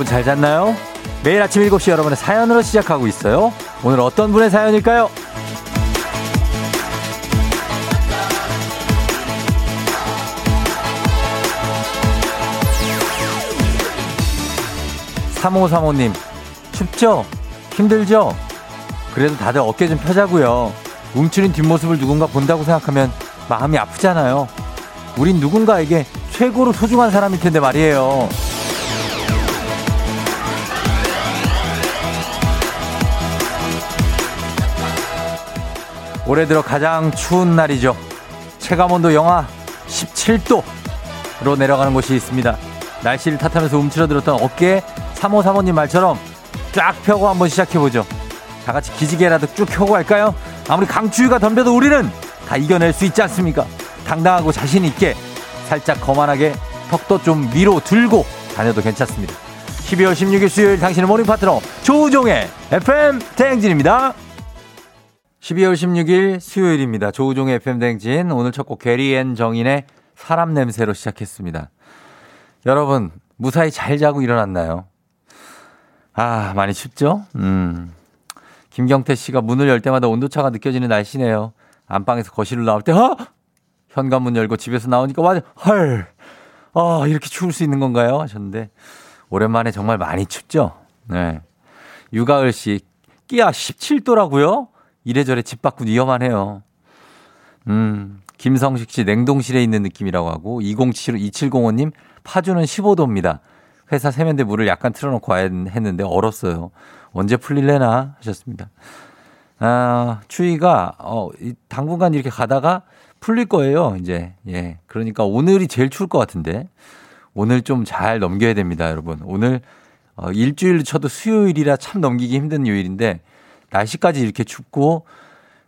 여러분 잘 잤나요? 매일 아침 7시 여러분의 사연으로 시작하고 있어요. 오늘 어떤 분의 사연일까요? 3535님, 춥죠? 힘들죠? 그래도 다들 어깨 좀 펴자고요. 움츠린 뒷모습을 누군가 본다고 생각하면 마음이 아프잖아요. 우린 누군가에게 최고로 소중한 사람일 텐데 말이에요. 올해 들어 가장 추운 날이죠. 체감온도 영하 17도로 내려가는 곳이 있습니다. 날씨를 탓하면서 움츠러들었던 어깨에 3호 사모님 말처럼 쫙 펴고 한번 시작해보죠. 다 같이 기지개라도 쭉 펴고 할까요? 아무리 강추위가 덤벼도 우리는 다 이겨낼 수 있지 않습니까? 당당하고 자신 있게 살짝 거만하게 턱도 좀 위로 들고 다녀도 괜찮습니다. 12월 16일 수요일 당신의 모닝 파트너 조우종의 FM 대행진입니다. 12월 16일 수요일입니다. 조우종의 FM 대행진 오늘 첫 곡 개리 and 정인의 사람 냄새로 시작했습니다. 여러분 무사히 잘 자고 일어났나요? 아 많이 춥죠? 음 김경태 씨가 문을 열 때마다 온도차가 느껴지는 날씨네요. 안방에서 거실로 나올 때, 어? 현관문 열고 집에서 나오니까 맞아, 헐, 아, 이렇게 추울 수 있는 건가요? 하셨는데, 오랜만에 정말 많이 춥죠? 네. 유가을 씨, 끼야 17도라고요? 이래저래 집 밖은 위험하네요. 음, 김성식 씨, 냉동실에 있는 느낌이라고 하고, 2075, 2705님, 파주는 15도입니다. 회사 세면대 물을 약간 틀어놓고 와야 했는데 얼었어요. 언제 풀릴래나 하셨습니다. 아, 추위가, 어, 당분간 이렇게 가다가 풀릴 거예요, 이제. 예. 그러니까 오늘이 제일 추울 것 같은데. 오늘 좀 잘 넘겨야 됩니다, 여러분. 오늘, 어, 일주일 쳐도 수요일이라 참 넘기기 힘든 요일인데, 날씨까지 이렇게 춥고,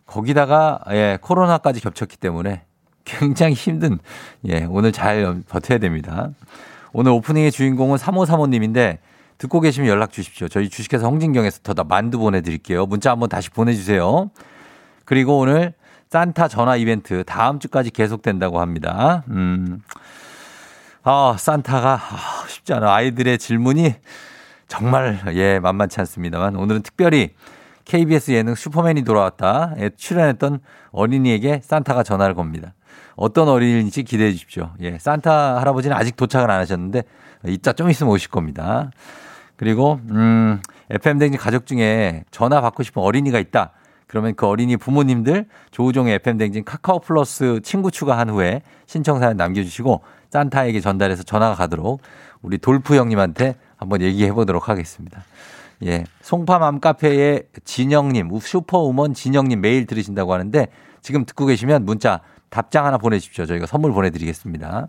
거기다가, 예, 코로나까지 겹쳤기 때문에 굉장히 힘든, 예, 오늘 잘 버텨야 됩니다. 오늘 오프닝의 주인공은 3535님인데, 듣고 계시면 연락 주십시오. 저희 주식회사 홍진경에서 더 만두 보내드릴게요. 문자 한번 다시 보내주세요. 그리고 오늘 산타 전화 이벤트 다음 주까지 계속된다고 합니다. 음. 아, 산타가 아, 쉽지 않아. 아이들의 질문이 정말 예, 만만치 않습니다만 오늘은 특별히 KBS 예능 슈퍼맨이 돌아왔다. 에 출연했던 어린이에게 산타가 전화를 겁니다. 어떤 어린이인지 기대해 주십시오. 예, 산타 할아버지는 아직 도착을 안 하셨는데 이따 좀 있으면 오실 겁니다. 그리고 음, FM 댕진 가족 중에 전화 받고 싶은 어린이가 있다. 그러면 그 어린이 부모님들 조우종의 FM 댕진 카카오 플러스 친구 추가한 후에 신청 사연 남겨주시고 산타에게 전달해서 전화가 가도록 우리 돌프 형님한테 한번 얘기해 보도록 하겠습니다. 예. 송파맘 카페의 진영님, 슈퍼우먼 진영님 메일 들으신다고 하는데 지금 듣고 계시면 문자 답장 하나 보내주십시오. 저희가 선물 보내드리겠습니다.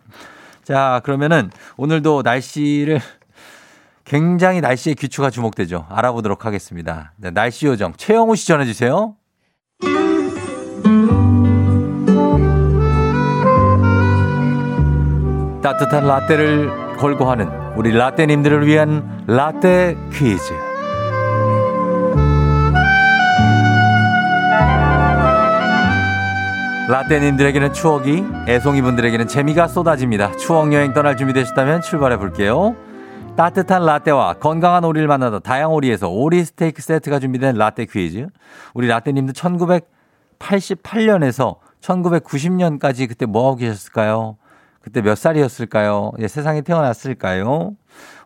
자, 그러면은 오늘도 날씨를 굉장히 날씨의 귀추가 주목되죠. 알아보도록 하겠습니다. 네, 날씨 요정 최영우 씨 전해주세요. 따뜻한 라떼를 걸고 하는 우리 라떼님들을 위한 라떼 퀴즈. 라떼님들에게는 추억이, 애송이분들에게는 재미가 쏟아집니다. 추억여행 떠날 준비 되셨다면 출발해 볼게요. 따뜻한 라떼와 건강한 오리를 만나다 다양오리에서 오리 스테이크 세트가 준비된 라떼 퀴즈. 우리 라떼님들 1988년에서 1990년까지 그때 뭐하고 계셨을까요? 그때 몇 살이었을까요? 예, 세상에 태어났을까요?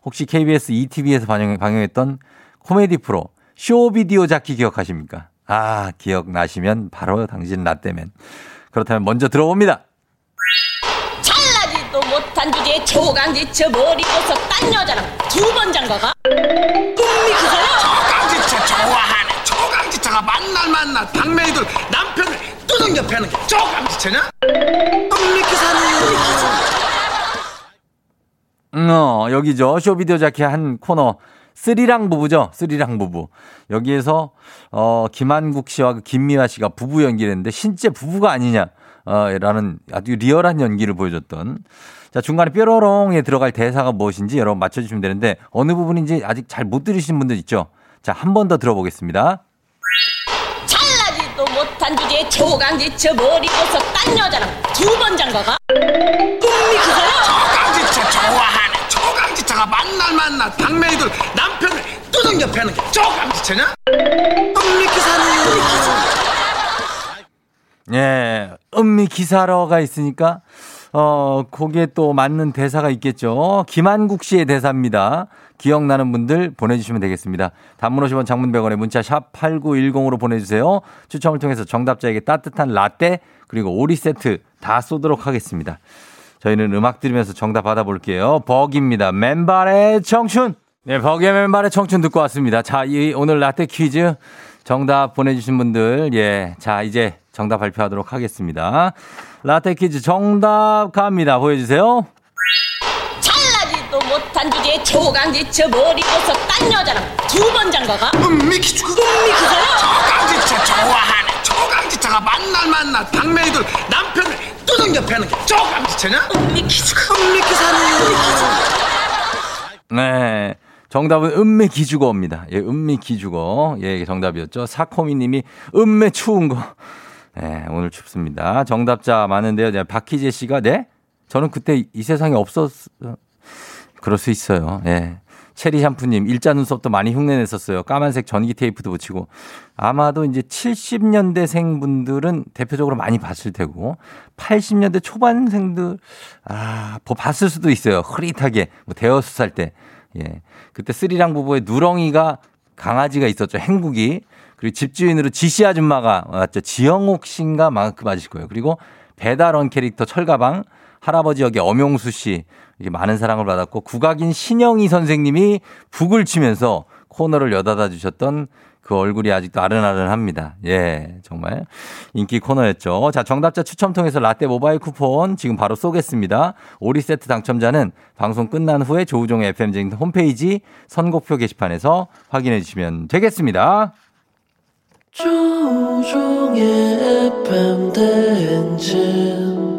혹시 KBS ETV에서 방영, 방영했던 코미디 프로 쇼비디오 잡기 기억하십니까? 아, 기억나시면 바로 당신 라떼맨. 그렇다면 먼저 들어봅니다. 잘나지도 못한 주제에 초강지쳐 머리 벗어 딴 여자랑 두 번 장가가? 꿈이 그거야? 초강지처 좋아하네 초강지처가 만날 만날 당매이들 남편을 두둥겨 패는 게 초강지처냐? 꿈이 기사네 어, 여기죠. 쇼비디오 자켓 한 코너. 쓰리랑 부부죠. 쓰리랑 부부. 여기에서 어 김한국 씨와 그 김미화 씨가 부부 연기를 했는데 실제 부부가 아니냐. 어, 라는 아주 리얼한 연기를 보여줬던. 자, 중간에 뾰로롱에 들어갈 대사가 무엇인지 여러분 맞춰주시면 되는데 어느 부분인지 아직 잘 못 들으신 분들 있죠? 자, 한 번 더 들어보겠습니다. 잘나지도 못한 주제에 초강지쳐 머리 벗어 딴 여자랑 두 번 장가가? 꿈이 그거야? 초강지처 좋아하네 초강지처가 만날 만날 당메이들 남편을 두들겨 패는 게 초강지처냐? 음미 기사는 예, 음미 기사러가 있으니까, 어, 거기에 또 맞는 대사가 있겠죠. 김한국 씨의 대사입니다. 기억나는 분들 보내주시면 되겠습니다. 단문 50원 장문 100원에 문자 샵 8910으로 보내주세요. 추첨을 통해서 정답자에게 따뜻한 라떼 그리고 오리 세트 다 쏘도록 하겠습니다. 저희는 음악 들으면서 정답 받아볼게요. 버기입니다. 맨발의 청춘. 네, 버기의 맨발의 청춘 듣고 왔습니다. 자, 이 오늘 라떼 퀴즈 정답 보내주신 분들, 예. 자, 이제 정답 발표하도록 하겠습니다. 라떼 퀴즈 정답 갑니다. 보여주세요. 잘나지도 못한 주제에 초강지처 머리 벗어 딴 여자랑 두 번 장가가? 음미 기주가 음미 기사요? 초강지처 좋아하네 초강지처가 만날 만날 당메이들 남편을 두들겨 패는 게 초강지처냐? 음미 기수가 음미 기사는 네. 정답은 음메 기주거입니다. 예, 음미 기주거. 예, 정답이었죠. 사코미 님이 음메 추운 거. 예, 오늘 춥습니다. 정답자 많은데요. 네, 박희재 씨가, 네? 저는 그때 이 세상에 없었, 그럴 수 있어요. 예. 체리 샴푸님, 일자 눈썹도 많이 흉내냈었어요. 까만색 전기 테이프도 붙이고. 아마도 이제 70년대생 분들은 대표적으로 많이 봤을 테고, 80년대 초반생들, 아, 뭐 봤을 수도 있어요. 흐릿하게. 뭐 대여섯 살 때. 예. 그때 스리랑 부부의 누렁이가 강아지가 있었죠. 행국이. 그리고 집주인으로 지씨 아줌마가 왔죠. 지영옥 씨인가 그 맞으실 거예요. 그리고 배달원 캐릭터 철가방, 할아버지 역의 엄용수 씨. 많은 사랑을 받았고 국악인 신영희 선생님이 북을 치면서 코너를 여닫아 주셨던 그 얼굴이 아직도 아른아른합니다. 예, 정말 인기 코너였죠. 자, 정답자 추첨 통해서 라떼 모바일 쿠폰 지금 바로 쏘겠습니다. 오리 세트 당첨자는 방송 끝난 후에 조우종의 FM쟁 홈페이지 선곡표 게시판에서 확인해 주시면 되겠습니다. 조종의 FM 대행진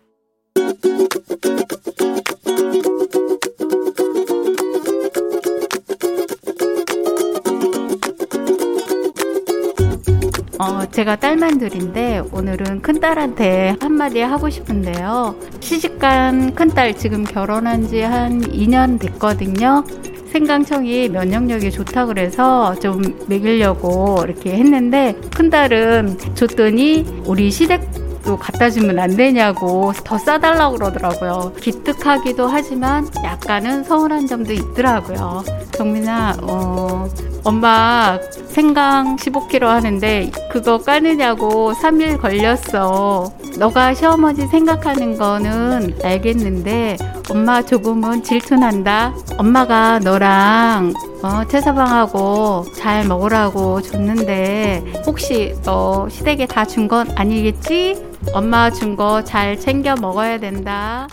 어, 제가 딸만들인데 오늘은 큰딸한테 한마디 하고 싶은데요. 시집간 큰딸 지금 결혼한 지 한 2년 됐거든요. 생강청이 면역력이 좋다 그래서 좀 먹이려고 이렇게 했는데 큰딸은 줬더니 우리 시댁도 갖다 주면 안 되냐고 더 싸달라고 그러더라고요. 기특하기도 하지만 약간은 서운한 점도 있더라고요. 정민아, 어, 엄마 생강 15kg 하는데 그거 까느냐고 3일 걸렸어. 너가 시어머니 생각하는 거는 알겠는데 엄마 조금은 질투난다. 엄마가 너랑 어, 채사방하고 잘 먹으라고 줬는데 혹시 너 시댁에 다 준 건 아니겠지? 엄마 준 거 잘 챙겨 먹어야 된다.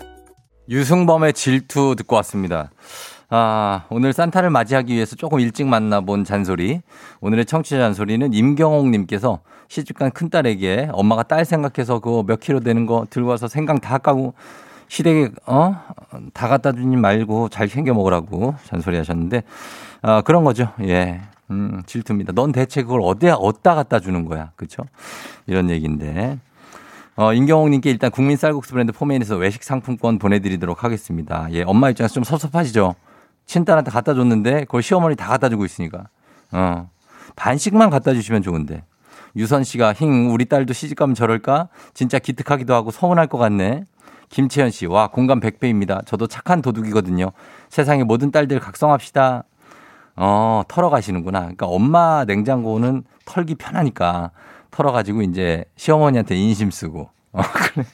유승범의 질투 듣고 왔습니다. 아, 오늘 산타를 맞이하기 위해서 조금 일찍 만나본 잔소리. 오늘의 청취자 잔소리는 임경옥님께서 시집간 큰딸에게 엄마가 딸 생각해서 그거 몇 킬로 되는 거 들고 와서 생강 다 까고 시댁에, 어? 다 갖다 주지 말고 잘 챙겨 먹으라고 잔소리 하셨는데, 아, 그런 거죠. 예. 음, 질투입니다. 넌 대체 그걸 어디야, 어디다 갖다 주는 거야. 그쵸? 이런 얘기인데. 어, 임경옥님께 일단 국민 쌀국수 브랜드 포메인에서 외식 상품권 보내드리도록 하겠습니다. 예, 엄마 입장에서 좀 섭섭하시죠? 친딸한테 갖다 줬는데 그걸 시어머니 다 갖다 주고 있으니까. 어. 반씩만 갖다 주시면 좋은데. 유선 씨가 힝 우리 딸도 시집 가면 저럴까? 진짜 기특하기도 하고 서운할 것 같네. 김채연 씨, 와, 공감 100배입니다. 저도 착한 도둑이거든요. 세상의 모든 딸들 각성합시다. 어, 털어 가시는구나. 그러니까 엄마 냉장고는 털기 편하니까 털어 가지고 이제 시어머니한테 인심 쓰고. 어, 그래.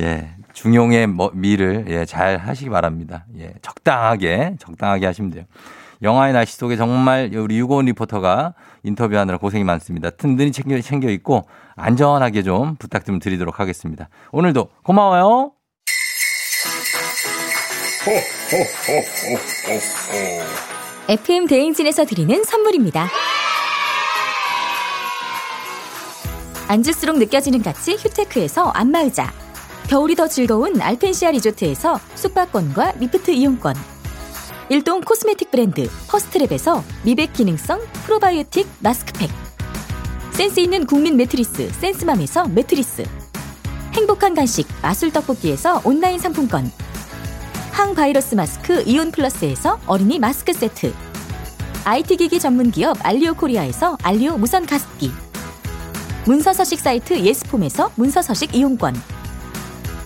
예. 중용의 뭐, 미를 예, 잘 하시기 바랍니다. 예. 적당하게, 적당하게 하시면 돼요. 영화의 날씨 속에 정말 우리 유고원 리포터가 인터뷰하느라 고생이 많습니다. 든든히 챙겨, 챙겨 있고 안전하게 좀 부탁 좀 드리도록 하겠습니다. 오늘도 고마워요. FM 대행진에서 드리는 선물입니다. 앉을수록 느껴지는 가치 휴테크에서 안마의자 겨울이 더 즐거운 알펜시아 리조트에서 숙박권과 리프트 이용권. 일동 코스메틱 브랜드 퍼스트랩에서 미백 기능성 프로바이오틱 마스크팩. 센스 있는 국민 매트리스 센스맘에서 매트리스. 행복한 간식 마술 떡볶이에서 온라인 상품권. 항바이러스 마스크 이온 플러스에서 어린이 마스크 세트. IT 기기 전문 기업 알리오 코리아에서 알리오 무선 가습기. 문서 서식 사이트 예스폼에서 문서 서식 이용권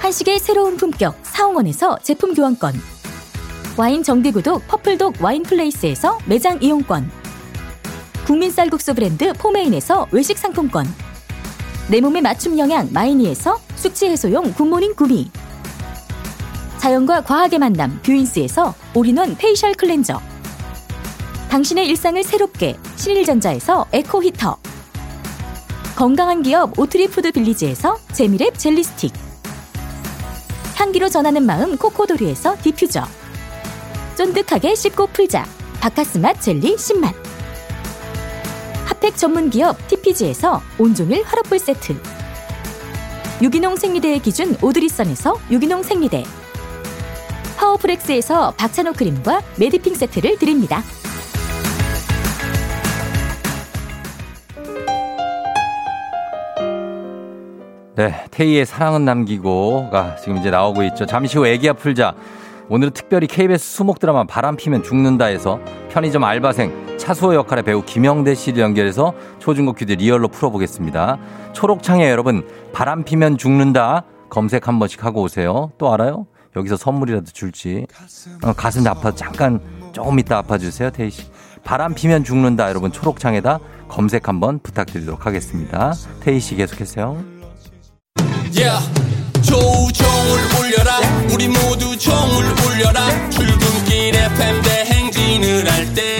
한식의 새로운 품격 사옹원에서 제품 교환권. 와인 정기구독 퍼플독 와인플레이스에서 매장 이용권. 국민 쌀국수 브랜드 포메인에서 외식 상품권. 내 몸에 맞춤 영양 마이니에서 숙취 해소용 굿모닝 구미. 자연과 과학의 만남 뷰인스에서 올인원 페이셜 클렌저. 당신의 일상을 새롭게 신일전자에서 에코 히터. 건강한 기업 오트리푸드 빌리지에서 재미랩 젤리 스틱 향기로 전하는 마음 코코도리에서 디퓨저. 쫀득하게 씹고 풀자. 박카스맛 젤리 10만 핫팩 전문 기업 TPG에서 온종일 화롯불 세트. 유기농 생리대의 기준 오드리선에서 유기농 생리대. 파워플렉스에서 박찬호 크림과 메디핑 세트를 드립니다. 네, 테이의 사랑은 남기고가 지금 이제 나오고 있죠. 잠시 후 애기야 풀자. 오늘은 특별히 KBS 수목 드라마 바람 피면 죽는다에서 편의점 알바생 차수호 역할의 배우 김영대 씨를 연결해서 초중고 퀴즈 리얼로 풀어보겠습니다. 초록창에 여러분 바람 피면 죽는다 검색 한 번씩 하고 오세요. 또 알아요? 여기서 선물이라도 줄지. 어, 가슴이 아파 잠깐 조금 이따 아파주세요, 태희 씨. 바람 피면 죽는다 여러분 초록창에다 검색 한번 부탁드리도록 하겠습니다. 태희 씨 계속해서요. Yeah. 조종을 울려라 우리 모두 종을 울려라 출근길 FM 대행진을 할때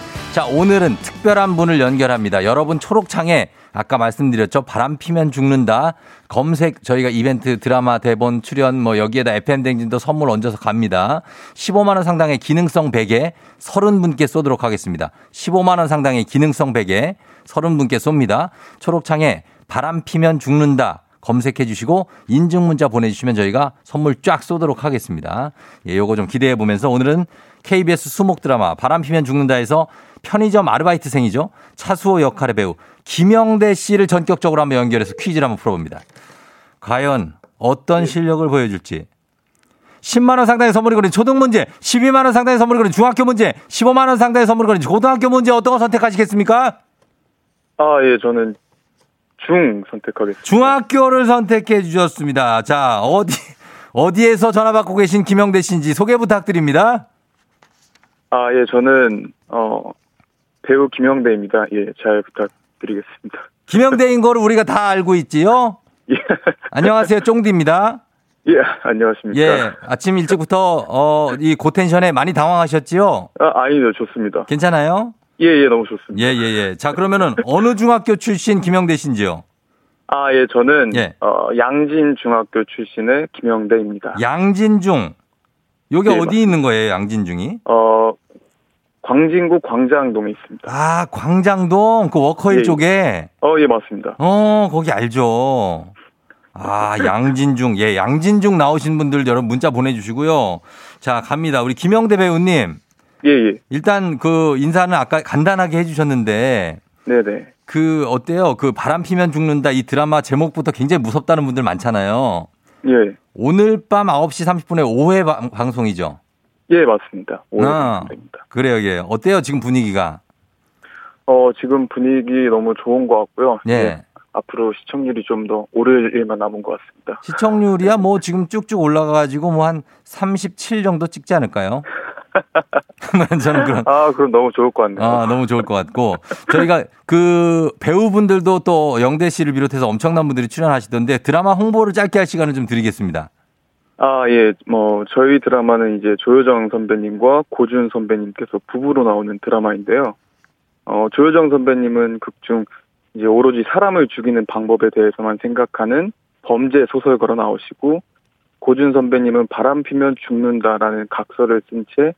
자 오늘은 특별한 분을 연결합니다. 여러분 초록창에 아까 말씀드렸죠. 바람 피면 죽는다. 검색 저희가 이벤트 드라마 대본 출연 뭐 여기에다 FM 댕진도 선물 얹어서 갑니다. 15만 원 상당의 기능성 베개 30분께 쏘도록 하겠습니다. 15만 원 상당의 기능성 베개 30분께 쏩니다. 초록창에 바람 피면 죽는다. 검색해 주시고 인증 문자 보내주시면 저희가 선물 쫙 쏘도록 하겠습니다. 예, 요거 좀 기대해 보면서 오늘은 KBS 수목 드라마 바람 피면 죽는다에서 편의점 아르바이트생이죠. 차수호 역할의 배우 김영대 씨를 전격적으로 한번 연결해서 퀴즈를 한번 풀어봅니다. 과연 어떤 실력을 보여줄지. 10만 원 상당의 선물이 걸린 초등 문제, 12만 원 상당의 선물이 걸린 중학교 문제, 15만 원 상당의 선물이 걸린 고등학교 문제 어떤 거 선택하시겠습니까? 아, 예, 저는 중 선택하겠습니다. 중학교를 선택해 주셨습니다. 자, 어디 어디에서 전화 받고 계신 김영대 씨인지 소개 부탁드립니다. 아, 예, 저는 어 배우 김영대입니다. 예, 잘 부탁드리겠습니다. 김영대인 거를 우리가 다 알고 있지요? 예, 안녕하세요. 쫑디입니다. 예, 안녕하십니까? 예, 아침 일찍부터 어, 이 고텐션에 많이 당황하셨지요? 아, 아니요, 좋습니다. 괜찮아요? 예, 예, 너무 좋습니다. 예, 예, 예. 자, 그러면은 어느 중학교 출신 김영대 씨인지요? 아, 예, 저는 예. 어 양진 중학교 출신의 김영대입니다. 양진중. 여기 네, 어디 있는 거예요, 양진중이? 어 광진구 광장동에 있습니다. 아, 광장동 그 워커힐 예, 예. 쪽에. 어, 예, 맞습니다. 어, 거기 알죠. 아, 양진중. 예, 양진중 나오신 분들 여러분 문자 보내 주시고요. 자, 갑니다. 우리 김영대 배우님. 예, 예. 일단 그 인사는 아까 간단하게 해 주셨는데 네, 네. 그 어때요? 그 바람 피면 죽는다 이 드라마 제목부터 굉장히 무섭다는 분들 많잖아요. 예. 오늘 밤 9시 30분에 5회 방, 방송이죠. 예, 맞습니다. 아. 방송입니다. 그래요, 예. 어때요, 지금 분위기가? 어, 지금 분위기 너무 좋은 것 같고요. 예. 앞으로 시청률이 좀 더 오를 일만 남은 것 같습니다. 시청률이야 뭐 지금 쭉쭉 올라가가지고 뭐 한 37 정도 찍지 않을까요? 저는 그런. 아, 그럼 너무 좋을 것 같네요. 아, 너무 좋을 것 같고. 저희가 그 배우분들도 또 영대 씨를 비롯해서 엄청난 분들이 출연하시던데 드라마 홍보를 짧게 할 시간을 좀 드리겠습니다. 아, 예. 뭐, 저희 드라마는 이제 조효정 선배님과 고준 선배님께서 부부로 나오는 드라마인데요. 어, 조효정 선배님은 극중 이제 오로지 사람을 죽이는 방법에 대해서만 생각하는 범죄 소설가로 나오시고, 고준 선배님은 바람 피면 죽는다라는 각서를 쓴 채,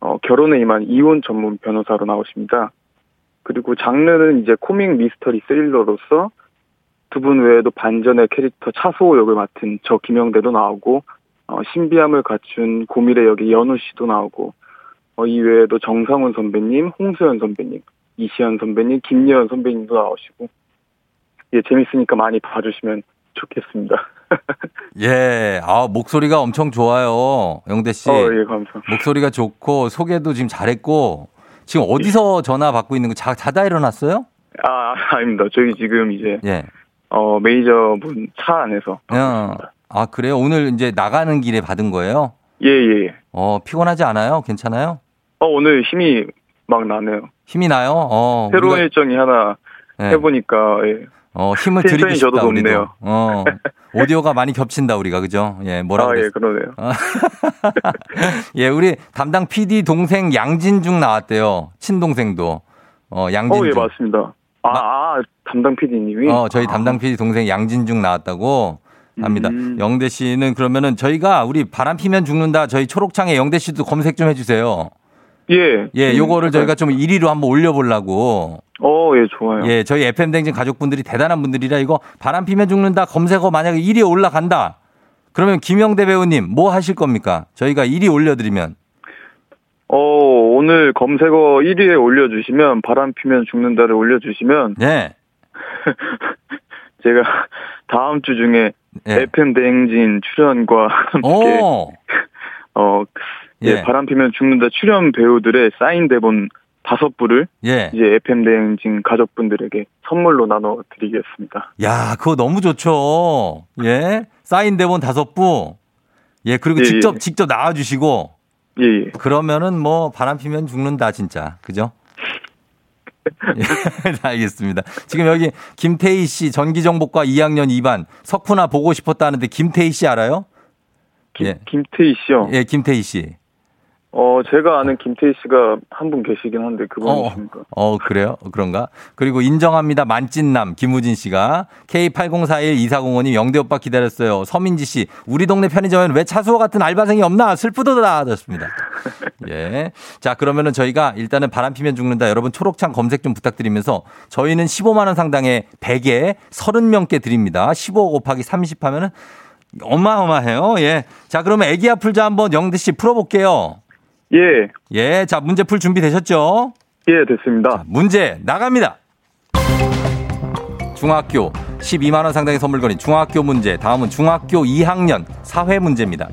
어, 결혼에 임한 이혼 전문 변호사로 나오십니다. 그리고 장르는 이제 코믹 미스터리 스릴러로서 두 분 외에도 반전의 캐릭터 차수호 역을 맡은 저 김영대도 나오고, 어, 신비함을 갖춘 고미래 역의 연우 씨도 나오고, 어, 이 외에도 정상훈 선배님, 홍수연 선배님, 이시연 선배님, 김예연 선배님도 나오시고, 예, 재밌으니까 많이 봐주시면 좋겠습니다. 예. 아, 목소리가 엄청 좋아요. 영대 씨. 어, 예, 감사합니다. 목소리가 좋고 소개도 지금 잘했고 지금 어디서 전화 받고 있는 거 자, 자다 일어났어요? 아, 아닙니다. 저희 지금 이제, 예. 어, 메이저 분 차 안에서. 어, 아, 그래요? 오늘 이제 나가는 길에 받은 거예요? 예, 예, 예. 어, 피곤하지 않아요? 괜찮아요? 어, 오늘 힘이 막 나네요. 힘이 나요? 어. 새로운 우리가, 일정이 하나 예. 해보니까, 예. 어, 힘을 드리고 싶다, 저도 우리도. 높네요. 어. 오디오가 많이 겹친다, 우리가. 그죠? 예, 뭐라고 아, 예, 그랬어? 그러네요. 예, 우리 담당 PD 동생 양진중 나왔대요. 친동생도. 어, 어, 양진중. 예, 맞습니다. 아, 아 담당 PD님이? 어, 저희 담당 PD 동생 양진중 나왔다고 합니다. 음. 영대 씨는 그러면은 저희가 우리 바람 피면 죽는다 저희 초록창에 영대 씨도 검색 좀 해주세요. 예. 예, 음, 요거를 저희가 약간- 좀 1위로 한번 올려보려고. 어, 예, 좋아요. 예, 저희 FM댕진 가족분들이 대단한 분들이라 이거 바람 피면 죽는다 검색어 만약에 1위에 올라간다. 그러면 김영대 배우님 뭐 하실 겁니까? 저희가 1위 올려드리면. 어, 오늘 검색어 1위에 올려주시면, 바람 피면 죽는다를 올려주시면, 네. 제가 다음 주 중에 예. FM 대행진 출연과 함께, 오. 어, 예, 예. 바람 피면 죽는다 출연 배우들의 사인 대본 다섯 부를 예. 이제 FM 대행진 가족분들에게 선물로 나눠 드리겠습니다. 야, 그거 너무 좋죠. 예. 사인 대본 다섯 부. 예, 그리고 예, 직접, 예. 직접 나와 주시고. 예, 예. 그러면은 뭐 바람 피면 죽는다, 진짜. 그죠? 예, 알겠습니다. 지금 여기 김태희 씨 전기정보과 2학년 2반 석훈아 보고 싶었다는데 김태희 씨 알아요? 김, 예. 김태희 씨요. 예, 김태희 씨. 어, 제가 아는 김태희 씨가 한 분 계시긴 한데 그분이십니까? 어, 그래요? 그런가? 그리고 인정합니다. 만찢남, 김우진 씨가. K8041-2405님, 영대 오빠 기다렸어요. 서민지 씨, 우리 동네 편의점에는 왜 차수호 같은 알바생이 없나? 슬프도다. 하셨습니다. 예. 자, 그러면은 저희가 일단은 바람 피면 죽는다. 여러분 초록창 검색 좀 부탁드리면서 저희는 15만 원 상당의 베개 30명께 드립니다. 15 곱하기 30 하면은 어마어마해요. 예. 자, 그러면 애기 아플자 한번 영대 씨 풀어 볼게요. 예, 예. 자, 문제 풀 준비 되셨죠? 예, 됐습니다. 문제 나갑니다. 중학교 12만 원 상당의 선물 거린 중학교 문제. 다음은 중학교 2학년 사회 문제입니다.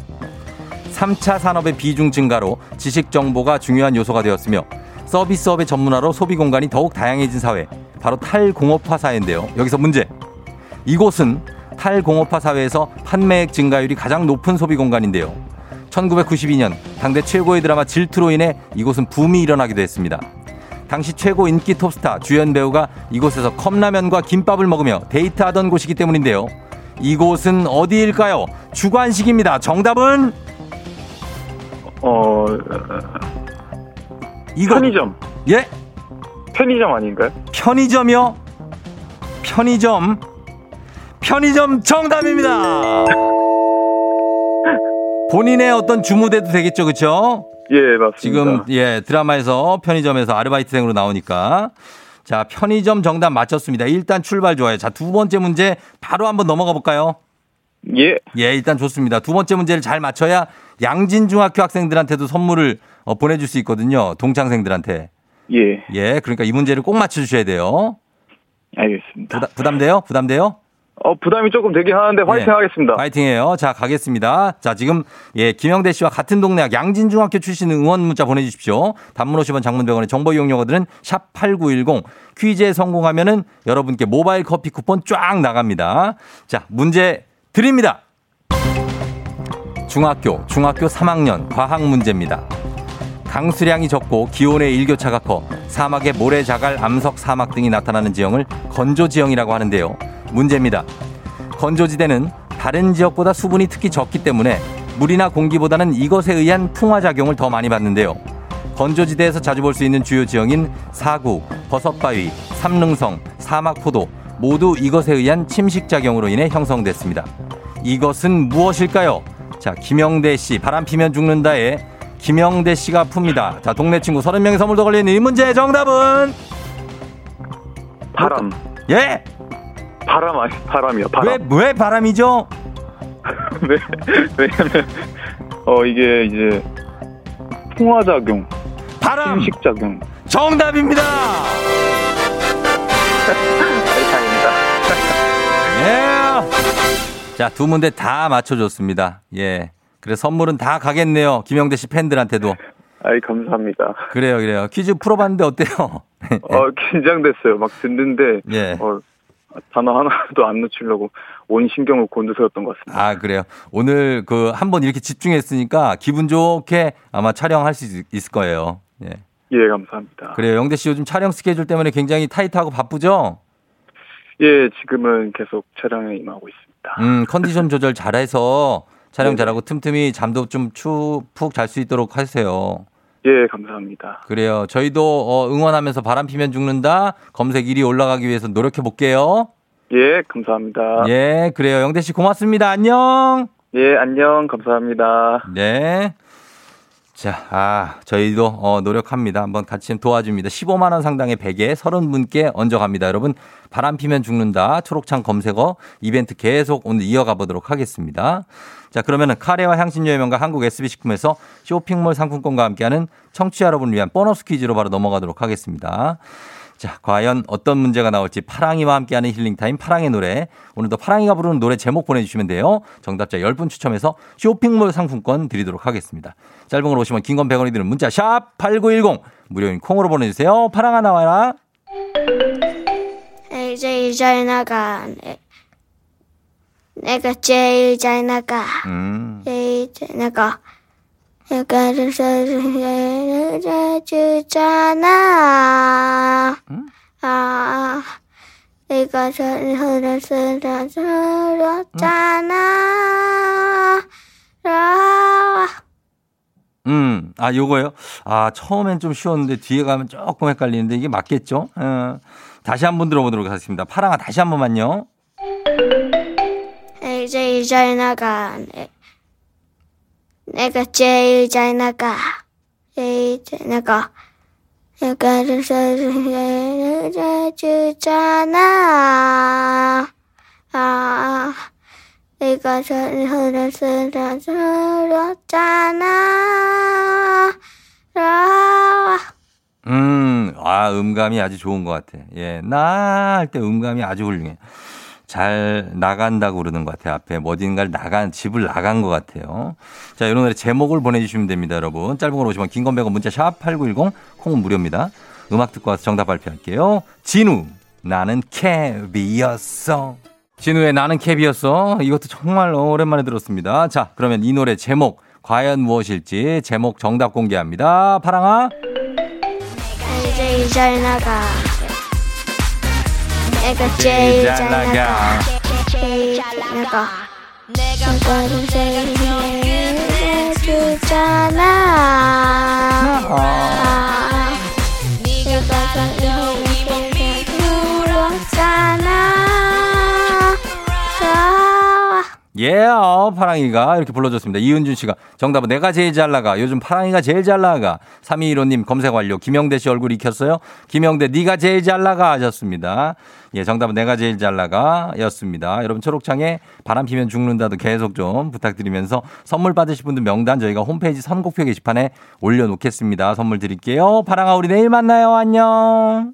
3차 산업의 비중 증가로 지식 정보가 중요한 요소가 되었으며 서비스업의 전문화로 소비 공간이 더욱 다양해진 사회. 바로 탈공업화 사회인데요. 여기서 문제. 이곳은 탈공업화 사회에서 판매액 증가율이 가장 높은 소비 공간인데요. 1992년 당대 최고의 드라마 질투로 인해 이곳은 붐이 일어나기도 했습니다. 당시 최고 인기 톱스타 주연 배우가 이곳에서 컵라면과 김밥을 먹으며 데이트하던 곳이기 때문인데요. 이곳은 어디일까요? 주관식입니다. 정답은 어, 이거 편의점. 예? 편의점 아닌가요? 편의점이요? 편의점 편의점 정답입니다. 본인의 어떤 주무대도 되겠죠, 그렇죠? 예, 맞습니다. 지금 예 드라마에서 편의점에서 아르바이트생으로 나오니까 자 편의점 정답 맞췄습니다. 일단 출발 좋아요. 자 두 번째 문제 바로 한번 넘어가 볼까요? 예, 예 일단 좋습니다. 두 번째 문제를 잘 맞춰야 양진중학교 학생들한테도 선물을 어, 보내줄 수 있거든요. 동창생들한테 예, 예 그러니까 이 문제를 꼭 맞춰주셔야 돼요. 알겠습니다. 부담, 부담돼요? 부담돼요? 어, 부담이 조금 되긴 하는데 화이팅 예. 하겠습니다. 파이팅해요. 자, 가겠습니다. 자, 지금 예, 김영대 씨와 같은 동네 학 양진중학교 출신 응원 문자 보내 주십시오. 단문 50원 장문병원의 정보 이용료들은 샵 8910 퀴즈에 성공하면은 여러분께 모바일 커피 쿠폰 쫙 나갑니다. 자, 문제 드립니다. 중학교, 중학교 3학년 과학 문제입니다. 강수량이 적고 기온의 일교차가 커 사막에 모래, 자갈, 암석, 사막 등이 나타나는 지형을 건조 지형이라고 하는데요. 문제입니다. 건조지대는 다른 지역보다 수분이 특히 적기 때문에 물이나 공기보다는 이것에 의한 풍화작용을 더 많이 받는데요. 건조지대에서 자주 볼 수 있는 주요 지형인 사구, 버섯바위, 삼릉성, 사막포도 모두 이것에 의한 침식작용으로 인해 형성됐습니다. 이것은 무엇일까요? 자, 김영대 씨, 바람 피면 죽는다에 김영대 씨가 풉니다. 자, 동네 친구 30명의 선물도 걸리는 이 문제의 정답은? 바람. 예! 바람 아니, 바람이요, 바람. 왜, 왜 바람이죠? 왜, 왜냐면, 어, 이게 이제, 풍화작용, 바람! 침식작용. 정답입니다! 다행입니다. 예! 자, 두 문제 다 맞춰줬습니다. 예. 그래, 선물은 다 가겠네요. 김영대 씨 팬들한테도. 아이, 감사합니다. 그래요, 그래요. 퀴즈 풀어봤는데 어때요? 어, 긴장됐어요. 막 듣는데, 예. 어, 단어 하나도 안 놓치려고 온 신경을 곤두세웠던 것 같습니다. 아, 그래요. 오늘 그 한 번 이렇게 집중했으니까 기분 좋게 아마 촬영할 수 있- 있을 거예요. 예. 예, 감사합니다. 그래요. 영대 씨 요즘 촬영 스케줄 때문에 굉장히 타이트하고 바쁘죠? 예, 지금은 계속 촬영에 임하고 있습니다. 음, 컨디션 조절 잘해서 촬영 네네. 잘하고 틈틈이 잠도 좀 푹 잘 수 있도록 하세요. 예, 감사합니다. 그래요. 저희도 어, 응원하면서 바람 피면 죽는다. 검색 1위 올라가기 위해서 노력해 볼게요. 예, 감사합니다. 예, 그래요. 영대 씨 고맙습니다. 안녕. 예, 안녕. 감사합니다. 네. 자, 아, 저희도 어, 노력합니다. 한번 같이 좀 도와줍니다. 15만 원 상당의 베개 30분께 얹어갑니다. 여러분, 바람 피면 죽는다. 초록창 검색어 이벤트 계속 오늘 이어가 보도록 하겠습니다. 자, 그러면은 카레와 향신료의 명가 한국 SB식품에서 쇼핑몰 상품권과 함께하는 청취자 여러분을 위한 보너스 퀴즈로 바로 넘어가도록 하겠습니다. 자, 과연 어떤 문제가 나올지 파랑이와 함께하는 힐링타임 파랑의 노래. 오늘도 파랑이가 부르는 노래 제목 보내주시면 돼요. 정답자 10분 추첨해서 쇼핑몰 상품권 드리도록 하겠습니다. 짧은 걸 오시면 긴건 100원이 드는 문자 샵 8910 무료인 콩으로 보내주세요. 파랑아 나와라. 제일 잘 나가. 내- 내가 제일 잘 나가. 음. 제일 잘 나가. 내가 를주잖아 아, 내가 저를 쓸었잖아. 라. 음, 아, 요거요? 아, 처음엔 좀 쉬웠는데 뒤에 가면 조금 헷갈리는데 이게 맞겠죠? 어, 다시 한 번 들어보도록 하겠습니다. 파랑아, 다시 한 번만요. 제일 잘 나가. 내- 내가 제일 잘 나가. 제일 잘 나가. 내가 주잖아. 아, 내가. 라. 음, 아, 음감이 아주 좋은 것 같아. 예, 나 할 때 음감이 아주 훌륭해. 잘 나간다고 그러는 것 같아요. 앞에 뭐 어딘가를 나간, 집을 나간 것 같아요. 자, 이런 노래 제목을 보내주시면 됩니다, 여러분. 짧은 걸 오시면 긴건 100원 문자 샵 8910 콩은 무료입니다. 음악 듣고 와서 정답 발표할게요. 진우, 나는 캡이었어. 진우의 나는 캡이었어. 이것도 정말 오랜만에 들었습니다. 자, 그러면 이 노래 제목, 과연 무엇일지 제목 정답 공개합니다. 파랑아. 내가 제일 잘 나가. 내가 제일 잘 나가. 제일 잘 나가. 내가 제일 해주잖아. 네가 제일 부럽잖아. 좋아. 예, 어, 파랑이가 이렇게 불러줬습니다. 이은준 씨가 정답은 내가 제일 잘 나가. 요즘 파랑이가 제일 잘 나가. 3215님 검색 완료. 김영대 씨 얼굴 익혔어요. 김영대 네가 제일 잘 나가 하셨습니다. 예, 정답은 내가 제일 잘 나가 였습니다. 여러분 초록창에 바람 피면 죽는다도 계속 좀 부탁드리면서 선물 받으실 분들 명단 저희가 홈페이지 선곡표 게시판에 올려놓겠습니다. 선물 드릴게요. 파랑아 우리 내일 만나요. 안녕.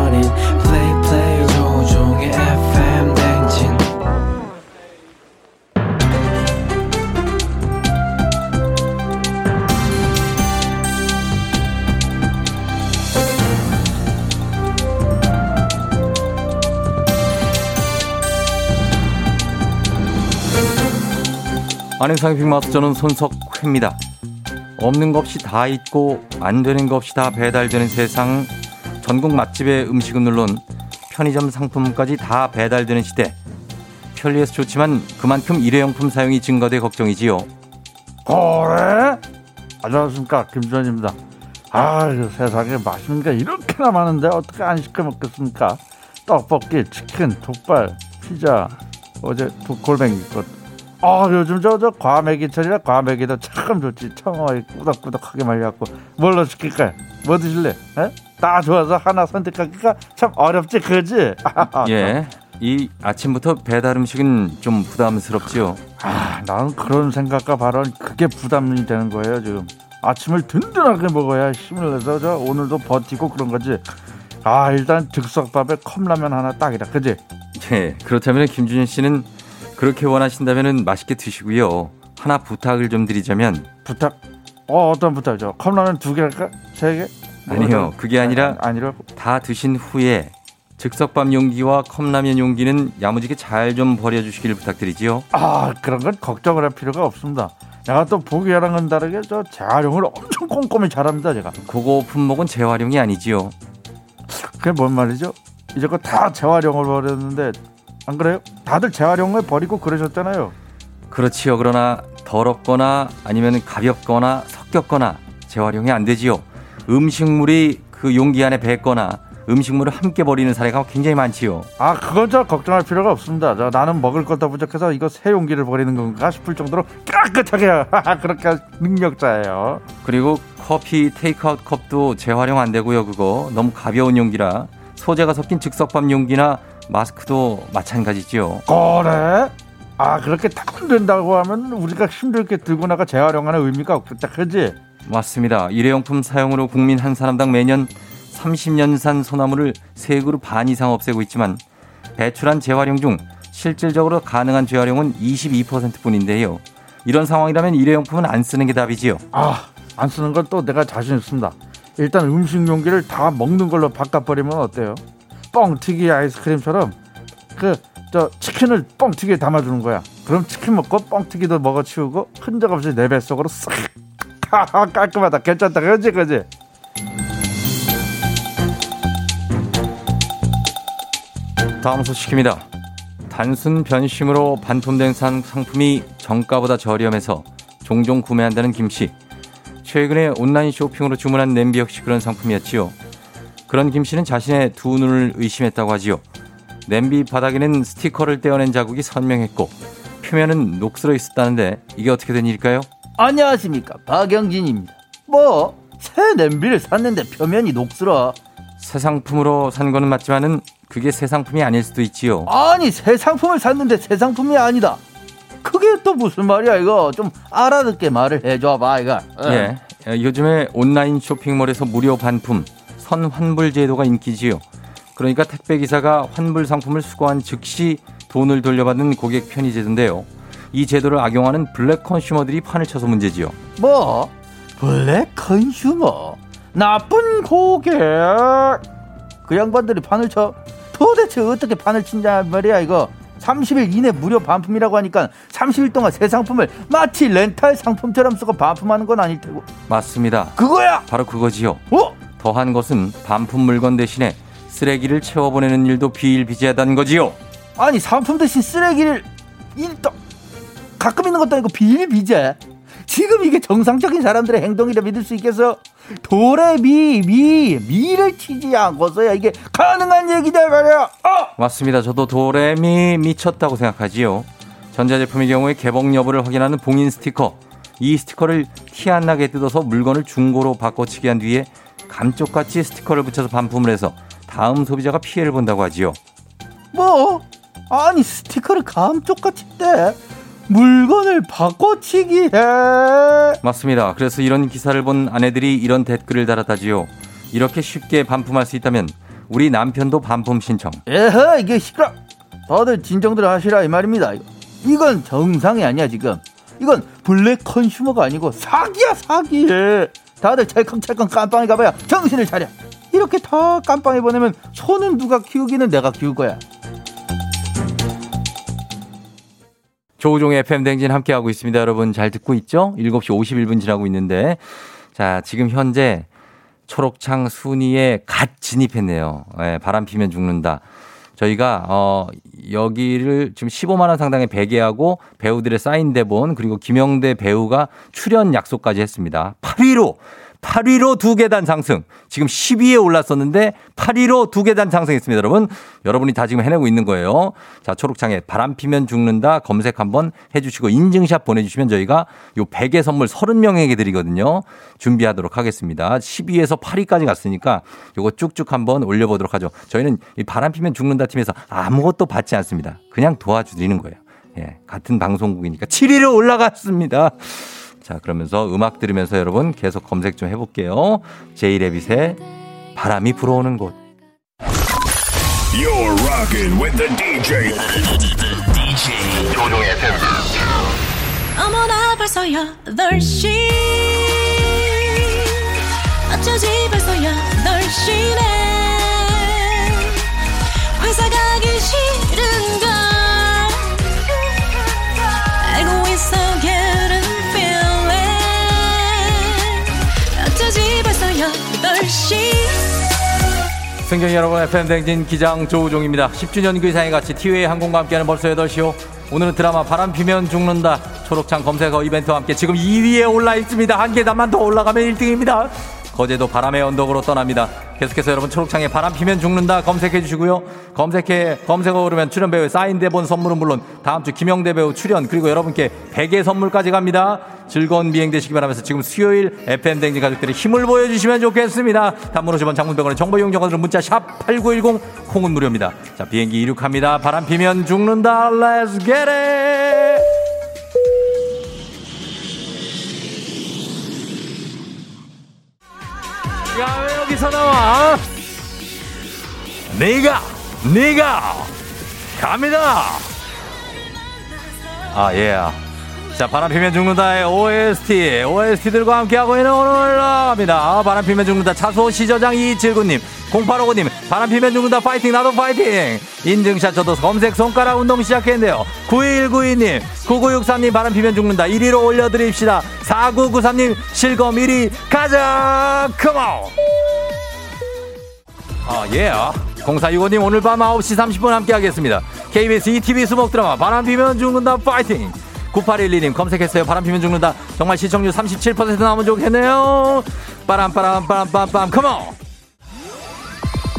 안행상의 빅마우스 저는 손석회입니다. 없는 것 없이 다 있고 안 되는 것 없이 다 배달되는 세상 전국 맛집의 음식은 물론 편의점 상품까지 다 배달되는 시대 편리해서 좋지만 그만큼 일회용품 사용이 증가돼 걱정이지요. 그래? 안녕하십니까 김주현입니다. 아, 이 세상에 맛있는 게 이렇게나 많은데 어떻게 안 시켜 먹겠습니까? 떡볶이, 치킨, 족발, 피자, 어제 두 골뱅이 것. 아, 요즘 저 저 과메기철이라 과메기도 참 좋지. 청어에 꾸덕꾸덕하게 말려갖고 뭘로 시킬까요? 뭐 드실래? 에? 다 좋아서 하나 선택하기가 참 어렵지, 그지? 예. 이 아침부터 배달 음식은 좀 부담스럽지요. 아, 나는 그런 생각과 발언 그게 부담이 되는 거예요 지금. 아침을 든든하게 먹어야 힘을 내서 저 오늘도 버티고 그런 거지. 아 일단 즉석밥에 컵라면 하나 딱이다, 그지? 예. 그렇다면 김준현 씨는 그렇게 원하신다면 맛있게 드시고요. 하나 부탁을 좀 드리자면 부탁. 어 어떤 부탁이죠? 컵라면 두 개 할까? 세 개? 아니요. 그게 아니라 아니 라 다 드신 후에 즉석밥 용기와 컵라면 용기는 야무지게 잘 좀 버려주시길 부탁드리지요. 아 그런 건 걱정을 할 필요가 없습니다. 내가 또 보기랑은 다르게 저 재활용을 엄청 꼼꼼히 잘합니다, 제가. 그거 품목은 재활용이 아니지요. 그게 뭔 말이죠? 이제껏 다 재활용을 버렸는데 안 그래요? 다들 재활용을 버리고 그러셨잖아요. 그렇지요. 그러나 더럽거나 아니면 가볍거나 섞였거나 재활용이 안 되지요. 음식물이 그 용기 안에 뱄거나 음식물을 함께 버리는 사례가 굉장히 많지요. 아, 그건 저 걱정할 필요가 없습니다. 저 나는 먹을 것도 부족해서 이거 새 용기를 버리는 건가 싶을 정도로 깨끗하게 그렇게 할 능력자예요. 그리고 커피 테이크아웃 컵도 재활용 안 되고요. 그거 너무 가벼운 용기라 소재가 섞인 즉석밥 용기나 마스크도 마찬가지지요. 그래? 아, 그렇게 다안 된다고 하면 우리가 힘들게 들고 나가 재활용하는 의미가 없겠다, 그지? 맞습니다. 일회용품 사용으로 국민 한 사람당 매년 30년산 소나무를 세 그루 반 이상 없애고 있지만 배출한 재활용 중 실질적으로 가능한 재활용은 22% 뿐인데요. 이런 상황이라면 일회용품은 안 쓰는 게 답이지요. 아, 안 쓰는 건 또 내가 자신 있습니다. 일단 음식 용기를 다 먹는 걸로 바꿔버리면 어때요? 뻥튀기 아이스크림처럼 그 저 치킨을 뻥튀기에 담아주는 거야. 그럼 치킨 먹고 뻥튀기도 먹어 치우고 흔적 없이 내 뱃속으로 싹 깔끔하다. 괜찮다. 그지 그지? 다음 소식입니다. 단순 변심으로 반품된 상- 상품이 정가보다 저렴해서 종종 구매한다는 김씨. 최근에 온라인 쇼핑으로 주문한 냄비 역시 그런 상품이었지요. 그런 김 씨는 자신의 두 눈을 의심했다고 하지요. 냄비 바닥에는 스티커를 떼어낸 자국이 선명했고 표면은 녹슬어 있었다는데 이게 어떻게 된 일일까요? 안녕하십니까 박영진입니다. 뭐 새 냄비를 샀는데 표면이 녹슬어. 새 상품으로 산 거는 맞지만은 그게 새 상품이 아닐 수도 있지요. 아니 새 상품을 샀는데 새 상품이 아니다. 그게 또 무슨 말이야 이거 좀 알아듣게 말을 해줘봐 이거. 예. 어, 요즘에 온라인 쇼핑몰에서 무료 반품, 선환불 제도가 인기지요. 그러니까 택배 기사가 환불 상품을 수거한 즉시 돈을 돌려받는 고객 편의 제도인데요. 이 제도를 악용하는 블랙 컨슈머들이 판을 쳐서 문제지요. 뭐 블랙 컨슈머 나쁜 고객 그 양반들이 판을 쳐 도대체 어떻게 판을 친냐 말이야 이거 30일 이내 무료 반품이라고 하니까 30일 동안 새 상품을 마치 렌탈 상품처럼 쓰고 반품하는 건 아닐 테고 맞습니다. 그거야 바로 그거지요. 어? 더한 것은 반품 물건 대신에 쓰레기를 채워보내는 일도 비일비재하다는 거지요. 아니 상품 대신 쓰레기를 일도 가끔 있는 것도 아니고 비일비재 지금 이게 정상적인 사람들의 행동이라 믿을 수 있겠어 도레미 미 미를 치지 않고서야 이게 가능한 얘기다 말이야 어! 맞습니다. 저도 도레미 미쳤다고 생각하지요. 전자제품의 경우에 개봉 여부를 확인하는 봉인 스티커. 이 스티커를 티 안 나게 뜯어서 물건을 중고로 바꿔치기 한 뒤에 감쪽같이 스티커를 붙여서 반품을 해서 다음 소비자가 피해를 본다고 하지요. 뭐 아니 스티커를 감쪽같이 떼 물건을 바꿔치기 해 맞습니다. 그래서 이런 기사를 본 아내들이 이런 댓글을 달았다지요. 이렇게 쉽게 반품할 수 있다면 우리 남편도 반품 신청. 에허 이게 시끄러 다들 진정들 하시라 이 말입니다. 이건 정상이 아니야 지금 이건 블랙 컨슈머가 아니고 사기야 사기 다들 찰컹찰컹 깜빵에 가봐야 정신을 차려 이렇게 다 깜빵에 보내면 소는 누가 키우기는 내가 키울 거야 조우종의 FM 댕진 함께하고 있습니다. 여러분 잘 듣고 있죠? 7시 51분 지나고 있는데. 자, 지금 현재 초록창 순위에 갓 진입했네요. 예, 바람 피면 죽는다. 저희가 어 여기를 지금 15만 원 상당의 베개하고 배우들의 사인 대본 그리고 김영대 배우가 출연 약속까지 했습니다. 8위로 8위로 두 계단 상승. 지금 10위에 올랐었는데 8위로 두 계단 상승했습니다, 여러분. 여러분이 다 지금 해내고 있는 거예요. 자, 초록창에 바람 피면 죽는다 검색 한번 해 주시고 인증샷 보내 주시면 저희가 요 100의 선물 30명에게 드리거든요. 준비하도록 하겠습니다. 10위에서 8위까지 갔으니까 요거 쭉쭉 한번 올려 보도록 하죠. 저희는 이 바람 피면 죽는다 팀에서 아무것도 받지 않습니다. 그냥 도와주드리는 거예요. 예, 같은 방송국이니까 7위로 올라갔습니다. 자, 그러면서 음악 들으면서 여러분 계속 검색 좀 해볼게요. 제이레빗의 바람이 불어오는 곳. You're rocking with the DJ. DJ 조종의. 어머나 벌써 8시 어쩌지 벌써 8시네 승경이 여러분 FM 댕진 기장 조우종입니다. 10주년 기상의 같이 티웨이 항공과 함께하는 벌써 8시요. 오늘은 드라마 바람 피면 죽는다. 초록창 검색어 이벤트와 함께 지금 2위에 올라 있습니다. 한 계단만 더 올라가면 1등입니다. 거제도 바람의 언덕으로 떠납니다. 계속해서 여러분 초록창에 바람 피면 죽는다 검색해 주시고요. 검색해 검색어 오르면 출연 배우의 사인 대본 선물은 물론 다음 주 김영대 배우 출연 그리고 여러분께 베개 선물까지 갑니다. 즐거운 비행 되시기 바라면서 지금 수요일 FM 댕지 가족들이 힘을 보여주시면 좋겠습니다. 단문 50원 장문병원의 정보 이용자들은 문자 샵 8910 콩은 무료입니다. 자 비행기 이륙합니다. 바람 피면 죽는다. Let's get it! 야, 왜 여기서 나와? 네가, 네가, 갑니다! 아, 예. 자, 바람 피면 죽는다의 OST, OST들과 함께하고 있는 오늘 올라갑니다. 바람 피면 죽는다. 차소 시저장 이칠구님, 0859님, 바람 피면 죽는다. 파이팅, 나도 파이팅! 인증샷 저도 검색 손가락 운동 시작했는데요. 9192님, 9963님, 바람 피면 죽는다. 1위로 올려드립시다. 4993님, 실검 1위 가자! 컴온! 아, 예. 0465님 오늘 밤 9시 30분 함께 하겠습니다. KBS ETV 수목 드라마 바람 피면 죽는다 파이팅! 9812님 검색했어요. 바람 피면 죽는다. 정말 시청률 37% 나오면 좋겠네요. 빠람 빠람 빠람 빰빰 컴온!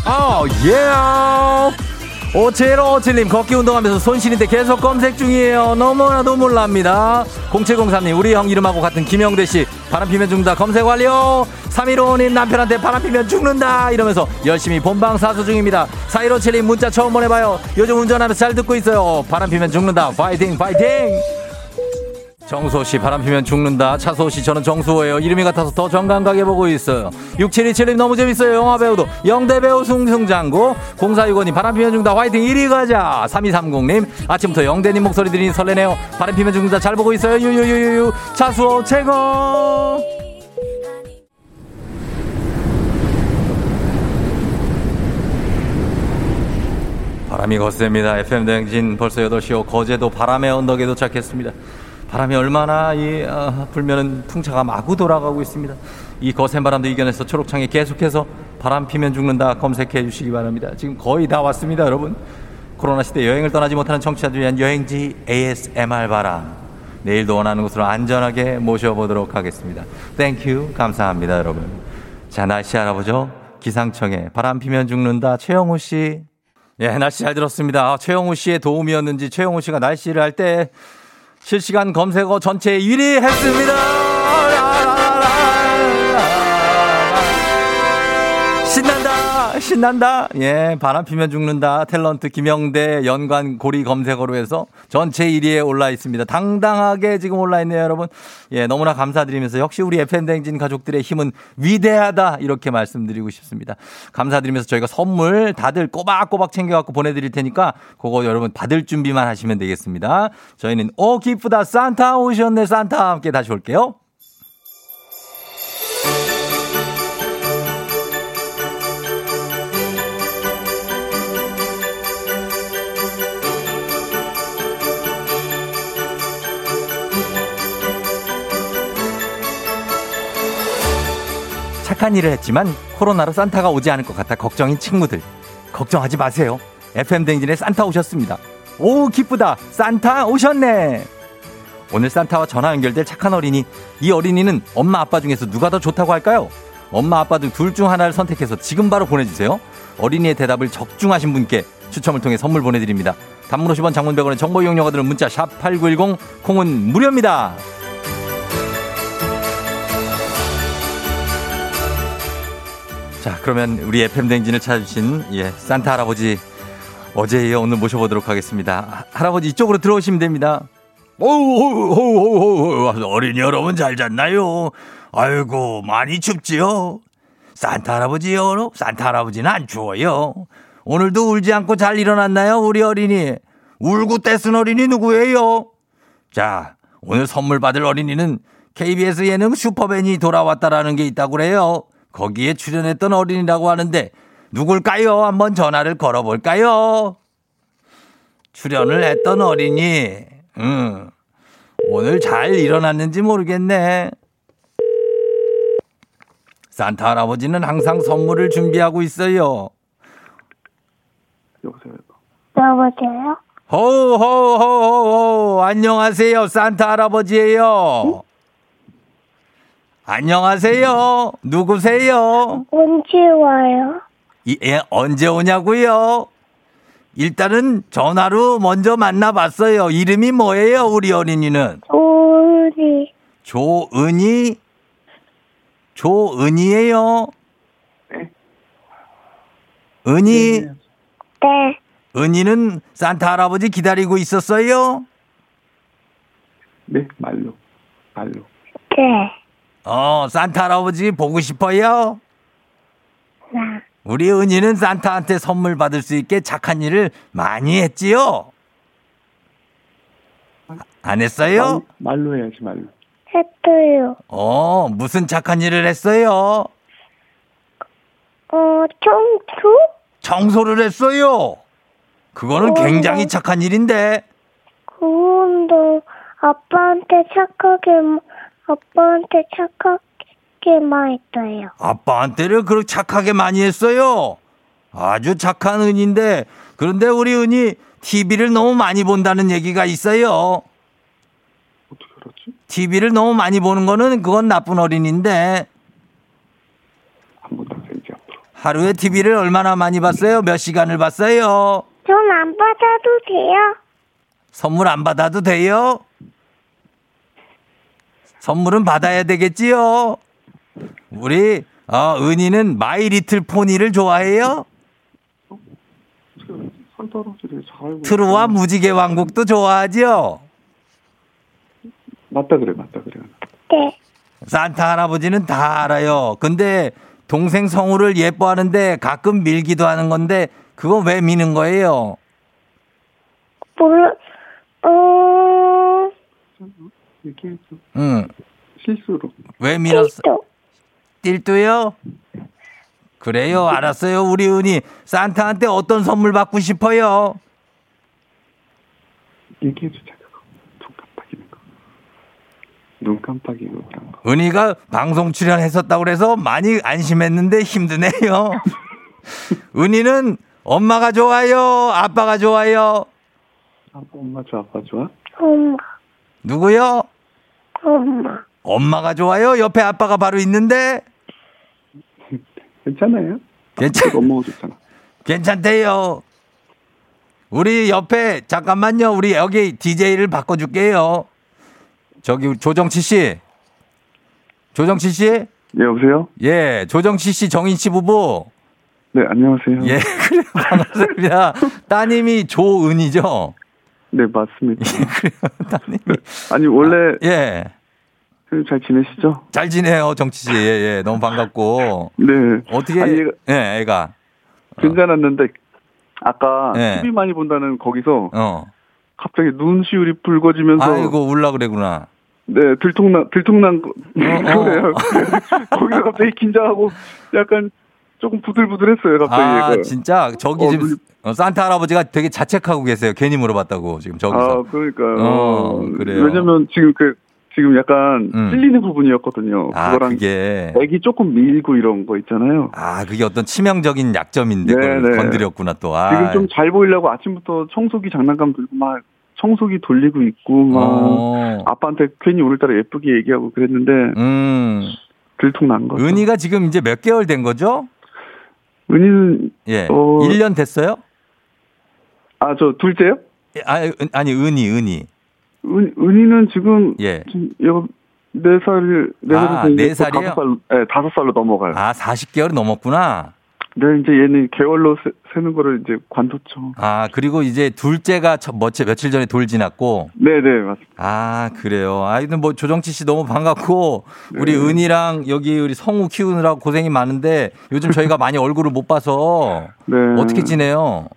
어, 예. 5757님 걷기 운동하면서 손실인데 계속 검색 중이에요. 너무나도 몰랍니다. 0703님 우리 형 이름하고 같은 김영대 씨 바람 피면 죽는다 검색 완료. 3155님 남편한테 바람 피면 죽는다 이러면서 열심히 본방 사수 중입니다. 4157님 문자 처음 보내봐요. 요즘 운전하면서 잘 듣고 있어요. 바람 피면 죽는다. 파이팅 파이팅. 정수호 씨 바람 피면 죽는다. 차수호 씨 저는 정수호예요. 이름이 같아서 더 정감가게 보고 있어요. 6727님 너무 재밌어요. 영화 배우도 영대 배우 승승장구 0465님 바람 피면 죽는다. 화이팅 1위 가자. 3230님 아침부터 영대님 목소리 들으니 설레네요. 바람 피면 죽는다. 잘 보고 있어요. 유유유유유 차수호 최고. 바람이 거셉니다. FM 대행진 벌써 8시 오. 거제도 바람의 언덕에 도착했습니다. 바람이 얼마나 이 아, 불면은 풍차가 마구 돌아가고 있습니다. 이 거센 바람도 이겨내서 초록창에 계속해서 바람 피면 죽는다 검색해 주시기 바랍니다. 지금 거의 다 왔습니다, 여러분. 코로나 시대 여행을 떠나지 못하는 청취자들 위한 여행지 ASMR 바람. 내일도 원하는 곳으로 안전하게 모셔보도록 하겠습니다. Thank you 감사합니다, 여러분. 자, 날씨 알아보죠. 기상청에 바람 피면 죽는다. 최영우 씨. 예, 날씨 잘 들었습니다. 아, 최영우 씨의 도움이었는지 최영우 씨가 날씨를 할때 실시간 검색어 전체 1위 했습니다. 신난다. 예, 바람 피면 죽는다. 탤런트 김영대 연관 고리 검색어로 해서 전체 1위에 올라 있습니다. 당당하게 지금 올라 있네요, 여러분. 예, 너무나 감사드리면서 역시 우리 FM댕진 가족들의 힘은 위대하다. 이렇게 말씀드리고 싶습니다. 감사드리면서 저희가 선물 다들 꼬박꼬박 챙겨 갖고 보내 드릴 테니까 그거 여러분 받을 준비만 하시면 되겠습니다. 저희는 오, 기쁘다. 산타 오셨네. 산타 함께 다시 올게요. 착한 일을 했지만 코로나로 산타가 오지 않을 것 같아 걱정인 친구들 걱정하지 마세요. FM 댕진에 산타 오셨습니다. 오 기쁘다 산타 오셨네. 오늘 산타와 전화 연결될 착한 어린이 이 어린이는 엄마 아빠 중에서 누가 더 좋다고 할까요? 엄마 아빠 등 둘 중 하나를 선택해서 지금 바로 보내주세요. 어린이의 대답을 적중하신 분께 추첨을 통해 선물 보내드립니다. 단문 50원 장문 100원의 정보 이용료가 드는 문자 샵 8910 콩은 무료입니다. 자, 그러면 우리 FM 댕진을 찾아주신 예, 산타 할아버지 어제 이어 오늘 모셔보도록 하겠습니다. 하- 할아버지 이쪽으로 들어오시면 됩니다. 오오오오오 어린이 여러분 잘 잤나요? 아이고 많이 춥지요? 산타 할아버지요? 산타 할아버지는 안 추워요. 오늘도 울지 않고 잘 일어났나요, 우리 어린이? 울고 떼쓴 어린이 누구예요? 자, 오늘 선물 받을 어린이는 KBS 예능 슈퍼맨이 돌아왔다라는 게 있다고 그래요. 거기에 출연했던 어린이라고 하는데 누굴까요? 한번 전화를 걸어볼까요? 출연을 했던 어린이. 응. 오늘 잘 일어났는지 모르겠네. 산타 할아버지는 항상 선물을 준비하고 있어요. 여보세요? 호호호호호 안녕하세요 산타 할아버지예요. 안녕하세요. 누구세요? 언제 와요? 이, 예, 언제 오냐고요? 일단은 전화로 먼저 만나봤어요. 이름이 뭐예요, 우리 어린이는? 우리 조은이? 조은이에요? 은이? 네. 은이는 산타 할아버지 기다리고 있었어요? 네, 말로. 말로. 네. 어, 산타 할아버지 보고 싶어요? 네. 우리 은이는 산타한테 선물 받을 수 있게 착한 일을 많이 했지요? 안 했어요? 말 로 해야지, 말로. 했어요. 어, 무슨 착한 일을 했어요? 어, 청소? 청소를 했어요. 그거는 어. 굉장히 착한 일인데. 그런데 아빠한테 착하게, 아빠한테 착하게만 했어요. 아빠한테를 그렇게 착하게 많이 했어요. 아주 착한 은인데, 그런데 우리 은이 TV를 너무 많이 본다는 얘기가 있어요. 어떻게 알았지? TV를 너무 많이 보는 거는 그건 나쁜 어린인데, 한번 앞으로. 하루에 TV를 얼마나 많이 봤어요? 몇 시간을 봤어요? 전 받아도 돼요? 선물 안 받아도 돼요? 선물은 받아야 되겠지요? 우리, 어, 은희는 마이 리틀 포니를 좋아해요? 산타할아버지를 잘 알고 트루와 무지개 왕국도 좋아하죠? 맞다 그래 맞다 그래 네. 산타 할아버지는 다 알아요. 근데 동생 성우를 예뻐하는데 가끔 밀기도 하는 건데 그거 왜 미는 거예요? 몰라, 얘기해줘 응. 실수로 왜 밀었어? 또, 띨뚜요? 그래요. 알았어요. 우리 은희 산타한테 어떤 선물 받고 싶어요? 얘기해 주자 그거 눈 깜빡이는 거 눈 깜빡이고 그런 거 은희가 방송 출연했었다고 그래서 많이 안심했는데 힘드네요. 은희는 엄마가 좋아요? 아빠가 좋아요? 아빠 엄마 좋아 아빠 좋아? 엄마, 누구요? 엄마. 엄마가 좋아요? 옆에 아빠가 바로 있는데? 괜찮아요? 괜찮, 엄마가 좋잖아 괜찮대요. 우리 옆에, 잠깐만요. 우리 여기 DJ를 바꿔줄게요. 저기 조정치 씨. 조정치 씨? 예 여보세요? 예, 조정치 씨, 정인 씨 부부. 네 안녕하세요 예, 그래 반갑습니다. 따님이 조은이죠? 네 맞습니다 따님이. 아니 원래 예, 선생님 잘 지내시죠? 잘 지내요, 정치 씨. 예, 예, 너무 반갑고. 네 어떻게, 아니, 얘가- 예, 애가. 괜찮았는데 아까 네. TV 많이 본다는 거기서 어. 갑자기 눈시울이 붉어지면서 아이고, 울라 그래구나. 네 들통난 들통난 거 어, 그래요. 거기서 갑자기 긴장하고 약간 조금 부들부들했어요 갑자기. 아, 얘가. 진짜? 저기 어, 지금 눈이- 어, 산타 할아버지가 되게 자책하고 계세요. 괜히 물어봤다고, 지금 저기서. 아 그러니까 어, 그래요. 왜냐면 지금 그 지금 약간 음. 찔리는 부분이었거든요. 아, 그거랑 그게. 애기 조금 밀고 이런 거 있잖아요. 아, 그게 어떤 치명적인 약점인데 네네. 건드렸구나 또. 아. 지금 좀 잘 보이려고 아침부터 청소기 장난감 들고 막 청소기 돌리고 있고 막 어. 아빠한테 괜히 오늘따라 예쁘게 얘기하고 그랬는데 음. 들통난 거죠. 은희가 지금 이제 몇 개월 된 거죠? 은희는 예. 어. 1년 됐어요? 아 저 둘째요? 예, 아, 은- 아니, 은희, 은희. 은, 은희는 지금 예. 지금 여- 네 살, 네 아, 살에서 이제 네 살이에요? 다섯 살, 네, 다섯 살로 넘어가요. 아, 40개월이 넘었구나. 네, 이제 얘는 개월로 세, 세는 거를 이제 관뒀죠. 아, 그리고 이제 둘째가 첫, 며칠, 며칠 전에 돌 지났고. 네, 네, 맞습니다. 아, 그래요. 아, 이뭐 조정치 씨 너무 반갑고, 우리 네. 은희랑 여기 우리 성우 키우느라고 고생이 많은데, 요즘 저희가 많이 얼굴을 못 봐서, 네. 어떻게 지내요?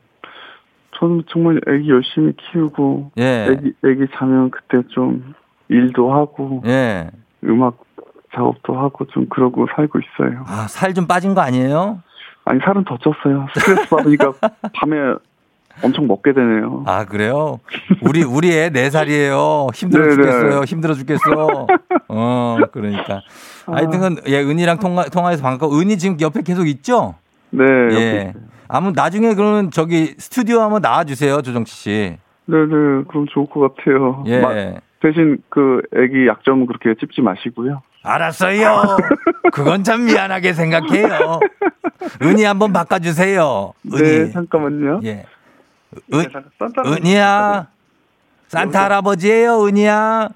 저는 정말 애기 열심히 키우고, 예. 애기, 애기 자면 그때 좀 일도 하고, 예. 음악 작업도 하고 좀 그러고 살고 있어요. 아, 살 좀 빠진 거 아니에요? 아니, 살은 더 쪘어요. 스트레스 받으니까 밤에 엄청 먹게 되네요. 아, 그래요? 우리, 우리 애 4살이에요. 힘들어 네네. 죽겠어요. 힘들어 죽겠어. 어, 그러니까. 하여튼, 예, 은희랑 통화, 통화해서 반갑고, 은희 지금 옆에 계속 있죠? 네, 예. 아무, 나중에 그러면 저기 스튜디오 한번 나와 주세요, 조정치 씨. 네, 네, 그럼 좋을 것 같아요. 예. 마- 대신 그 애기 약점 그렇게 찝지 마시고요. 알았어요. 그건 참 미안하게 생각해요. 은희 한번 바꿔주세요. 은희. 네, 잠깐만요. 예. 네, 은, 할아버지 은희야. 산타 할아버지예요, 은희야.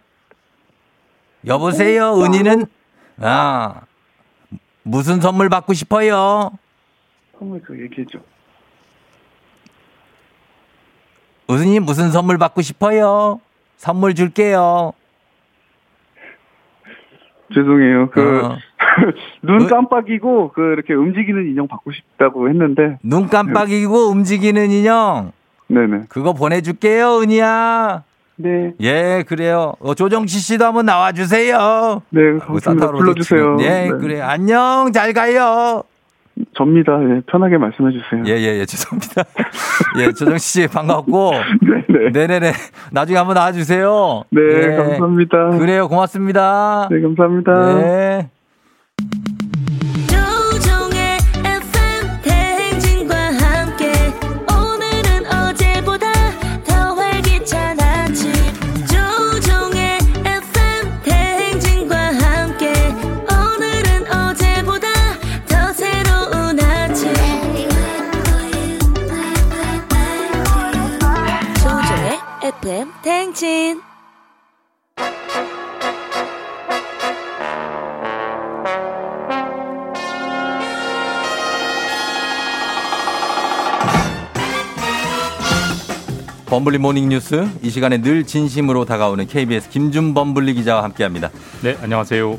여보세요, 은희는? 아. 무슨 선물 받고 싶어요? 선물 그 얘기해 줘. 은희 무슨 선물 받고 싶어요? 선물 줄게요. 죄송해요. 그, 어. 눈 깜빡이고, 그, 이렇게 움직이는 인형 받고 싶다고 했는데, 눈 깜빡이고 움직이는 인형. 네네. 그거 보내줄게요, 은희야. 네. 예, 그래요. 어, 조정치 씨도 한번 나와주세요. 네, 그 감사합니다. 불러주세요. 예, 네. 그래. 안녕, 잘 가요. 접니다. 예, 편하게 말씀해 주세요. 예, 예, 예, 죄송합니다. 예, 조정치 씨 반갑고. 네네. 네네네. 나중에 한번 나와주세요. 네, 예. 감사합니다. 그래요, 고맙습니다. 네, 감사합니다. 네. 대행진 범블리 모닝 뉴스 이 시간에 늘 진심으로 다가오는 KBS 김준 범블리 기자와 함께합니다. 네, 안녕하세요.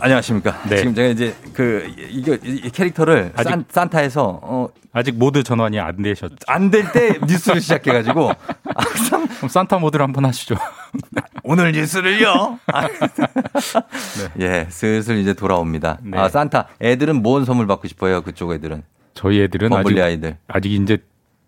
안녕하십니까. 네. 지금 제가 이제 그 이거 이이 캐릭터를 아직- 산, 산타에서 어, 아직 모드 전환이 안 되셨죠? 안 될 때 뉴스를 시작해가지고 그럼 산타 모드를 한번 하시죠. 오늘 뉴스를요. 아, 네. 예, 슬슬 이제 돌아옵니다. 아 산타 애들은 뭔 선물 받고 싶어요? 그쪽 애들은 저희 애들은 아직 아이들. 아직 이제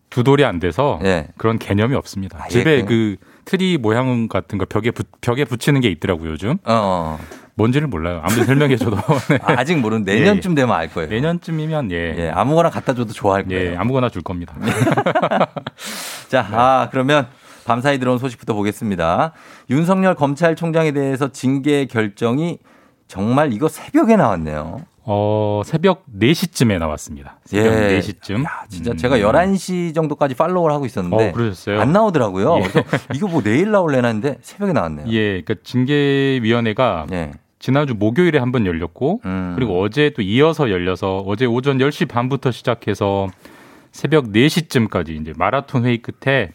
두 돌이 안 돼서 예. 그런 개념이 없습니다. 아, 예, 집에 그래요? 그 트리 모양 같은 거 벽에 붙, 벽에 붙이는 게 있더라고요, 요즘. 어. 뭔지를 몰라요. 아무튼 설명해 줘도. 네. 아직 모르는 내년쯤 되면 알 거예요. 내년쯤이면 예. 예, 아무거나 갖다 줘도 좋아할 거예요. 예, 아무거나 줄 겁니다. 자, 아, 그러면 밤사이 들어온 소식부터 보겠습니다. 윤석열 검찰총장에 대해서 징계 결정이 정말 이거 새벽에 나왔네요. 어, 새벽 4시쯤에 나왔습니다. 새벽 예. 4시쯤. 진짜 제가 11시 정도까지 팔로우를 하고 있었는데 어? 안 나오더라고요. 예. 그래서 이거 뭐 내일 나올래나 했는데 새벽에 나왔네요. 예, 그러니까 징계 위원회가 지난주 목요일에 한 번 열렸고 음. 그리고 어제 또 이어서 열려서 어제 오전 10시 반부터 시작해서 새벽 4시쯤까지 이제 마라톤 회의 끝에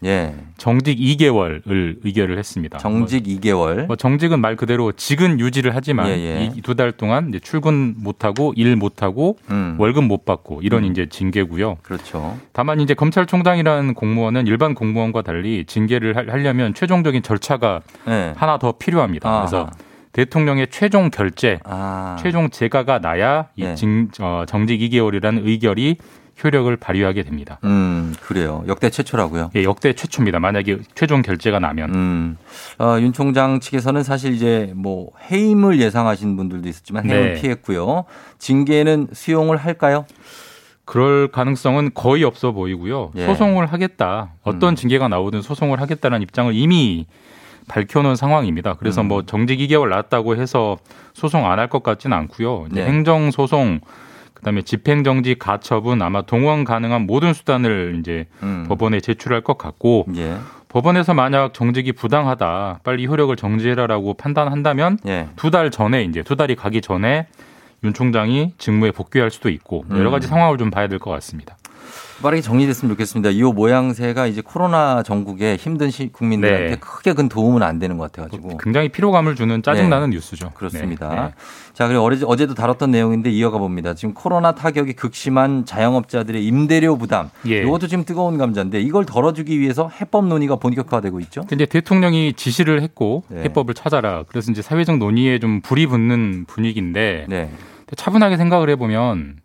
정직 2개월을 의결을 했습니다. 예. 정직 2개월. 뭐 정직은 말 그대로 직은 유지를 하지만 예, 예. 이두달 동안 이제 출근 못 하고 일 못 하고 음. 월급 못 받고 이런 이제 징계고요. 그렇죠. 다만 이제 검찰총장이라는 공무원은 일반 공무원과 달리 징계를 할- 하려면 최종적인 절차가 네. 하나 더 필요합니다. 아하. 그래서 대통령의 최종 결재, 아. 최종 재가가 나야 이 네. 징- 어, 정직 2개월이라는 의결이 효력을 발휘하게 됩니다. 음, 그래요. 역대 최초라고요. 예, 역대 최초입니다. 만약에 최종 결재가 나면. 음. 어, 윤 총장 측에서는 사실 이제 뭐 해임을 예상하신 분들도 있었지만 해임을 네. 피했고요. 징계는 수용을 할까요? 그럴 가능성은 거의 없어 보이고요. 예. 음. 소송을 하겠다. 어떤 징계가 나오든 소송을 하겠다는 입장을 이미 밝혀놓은 상황입니다. 그래서 음. 뭐 정직 2개월 났다고 해서 소송 안 할 것 같지는 않고요. 이제 네. 행정 소송 그다음에 집행정지 가처분 아마 동원 가능한 모든 수단을 이제 음. 법원에 제출할 것 같고 예. 법원에서 만약 정직이 부당하다 빨리 효력을 정지해라라고 판단한다면 예. 두달 전에 이제 두 달이 가기 전에 윤 총장이 직무에 복귀할 수도 있고 여러 가지 음. 상황을 좀 봐야 될 것 같습니다. 빠르게 정리됐으면 좋겠습니다. 이 모양새가 이제 코로나 전국에 힘든 시, 국민들한테 네. 크게 큰 도움은 안 되는 것 같아가지고. 굉장히 피로감을 주는 짜증나는 네. 뉴스죠. 그렇습니다. 네. 네. 자, 그리고 어제, 어제도 다뤘던 내용인데 이어가 봅니다. 지금 코로나 타격이 극심한 자영업자들의 임대료 부담. 예. 이것도 지금 뜨거운 감자인데 이걸 덜어주기 위해서 해법 논의가 본격화되고 있죠. 이제 대통령이 지시를 했고 네. 해법을 찾아라. 그래서 이제 사회적 논의에 좀 불이 붙는 분위기인데 네. 차분하게 생각을 해보면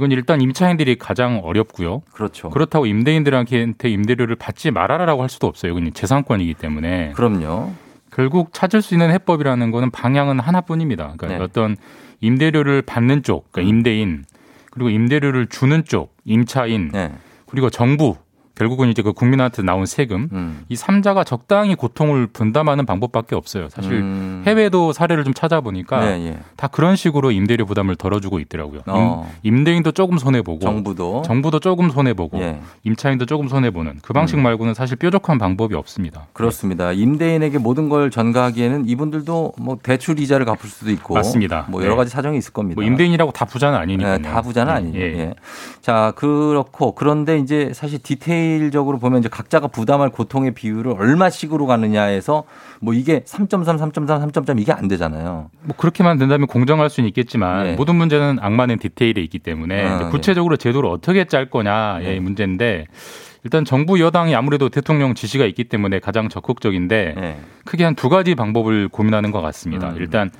이건 일단 임차인들이 가장 어렵고요. 그렇죠. 그렇다고 임대인들한테 임대료를 받지 말아라라고 할 수도 없어요. 이건 재산권이기 때문에. 그럼요. 결국 찾을 수 있는 해법이라는 거는 방향은 하나뿐입니다. 그러니까 네. 음. 어떤 임대료를 받는 쪽, 그러니까 임대인 그리고 임대료를 주는 쪽, 임차인 네. 그리고 정부 결국은 이제 그 국민한테 나온 세금 음. 이 삼자가 적당히 고통을 분담하는 방법밖에 없어요. 사실 음. 해외도 사례를 좀 찾아보니까 네, 예. 다 그런 식으로 임대료 부담을 덜어주고 있더라고요. 어. 임, 대인도 조금 손해 보고 정부도. 정부도 조금 손해 보고 예. 임차인도 조금 손해 보는 그 방식 음. 말고는 사실 뾰족한 방법이 없습니다. 그렇습니다. 임대인에게 모든 걸 전가하기에는 이분들도 뭐 대출 이자를 갚을 수도 있고 맞습니다. 뭐 여러 네. 가지 사정이 있을 겁니다. 뭐 임대인이라고 다 부자는 아니니까요. 네, 다 부자는 예, 아니에요. 예. 예. 자, 그렇고 그런데 이제 사실 디테일 적으로 보면 이제 각자가 부담할 고통의 비율을 얼마씩으로 가느냐에서 뭐 이게 3.3, 3.3, 3.3 이게 안 되잖아요. 뭐 그렇게만 된다면 공정할 수는 있겠지만 네. 모든 문제는 악마는 디테일에 있기 때문에 아, 이제 구체적으로 제도를 어떻게 짤 거냐의 네. 문제인데 일단 정부 여당이 아무래도 대통령 지시가 있기 때문에 가장 적극적인데 네. 크게 한 두 가지 방법을 고민하는 것 같습니다. 음. 일단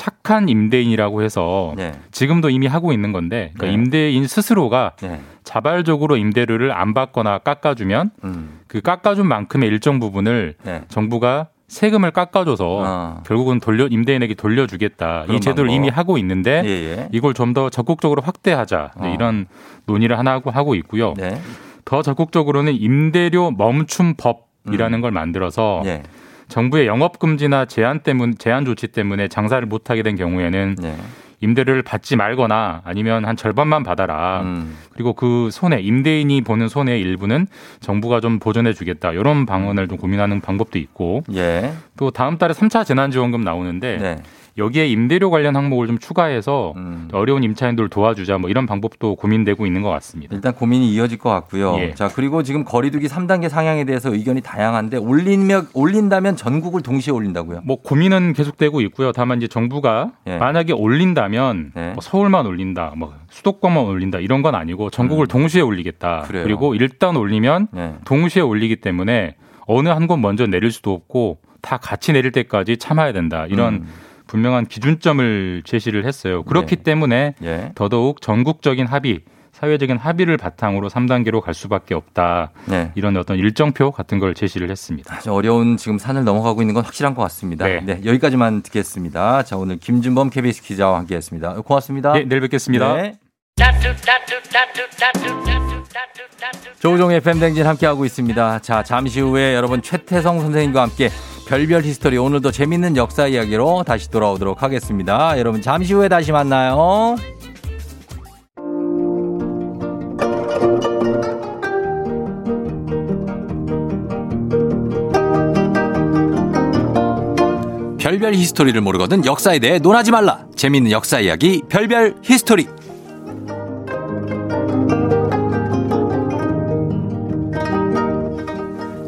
착한 임대인이라고 해서 네. 지금도 이미 하고 있는 건데 그러니까 네. 임대인 스스로가 네. 자발적으로 임대료를 안 받거나 깎아주면 음. 그 깎아준 만큼의 일정 부분을 네. 정부가 세금을 깎아줘서 아. 결국은 돌려 임대인에게 돌려주겠다. 이 제도를 방법. 이미 하고 있는데 예, 예. 이걸 좀 더 적극적으로 확대하자 네, 어. 이런 논의를 하나 하고 하고 있고요. 네. 더 적극적으로는 임대료 멈춤법이라는 음. 걸 만들어서 예. 정부의 영업 금지나 제한 때문 제한 조치 때문에 장사를 못 하게 된 경우에는 네. 임대료를 받지 말거나 아니면 한 절반만 받아라. 음. 그리고 그 손해 임대인이 보는 손해 일부는 정부가 좀 보전해 주겠다. 이런 방안을 좀 고민하는 방법도 있고 예. 또 다음 달에 3차 재난 지원금 나오는데 네. 여기에 임대료 관련 항목을 좀 추가해서 음. 어려운 임차인들 도와주자 뭐 이런 방법도 고민되고 있는 것 같습니다. 일단 고민이 이어질 것 같고요. 예. 자, 그리고 지금 거리두기 3단계 상향에 대해서 의견이 다양한데 올리면 올린다면 전국을 동시에 올린다고요? 뭐 고민은 계속되고 있고요. 다만 이제 정부가 예. 만약에 올린다면 네. 뭐 서울만 올린다, 뭐 수도권만 올린다 이런 건 아니고 전국을 동시에 올리겠다. 음. 그래요. 리고 일단 올리면 네. 동시에 올리기 때문에 어느 한 곳 먼저 내릴 수도 없고 다 같이 내릴 때까지 참아야 된다. 이런 음. 분명한 기준점을 제시를 했어요. 그렇기 네. 때문에 예. 더더욱 전국적인 합의, 사회적인 합의를 바탕으로 3단계로 갈 수밖에 없다. 네. 이런 어떤 일정표 같은 걸 제시를 했습니다. 아주 어려운 지금 산을 넘어가고 있는 건 확실한 것 같습니다. 네. 네, 여기까지만 듣겠습니다. 자, 오늘 김준범 KBS 기자와 함께 했습니다. 고맙습니다. 네, 내일 뵙겠습니다. 네. 조우종 FM 대행진 함께하고 있습니다. 자, 잠시 후에 여러분 최태성 선생님과 함께 별별 히스토리 오늘도 재밌는 역사 이야기로 다시 돌아오도록 하겠습니다. 여러분 잠시 후에 다시 만나요. 별별 히스토리를 모르거든 역사에 대해 논하지 말라. 재밌는 역사 이야기 별별 히스토리.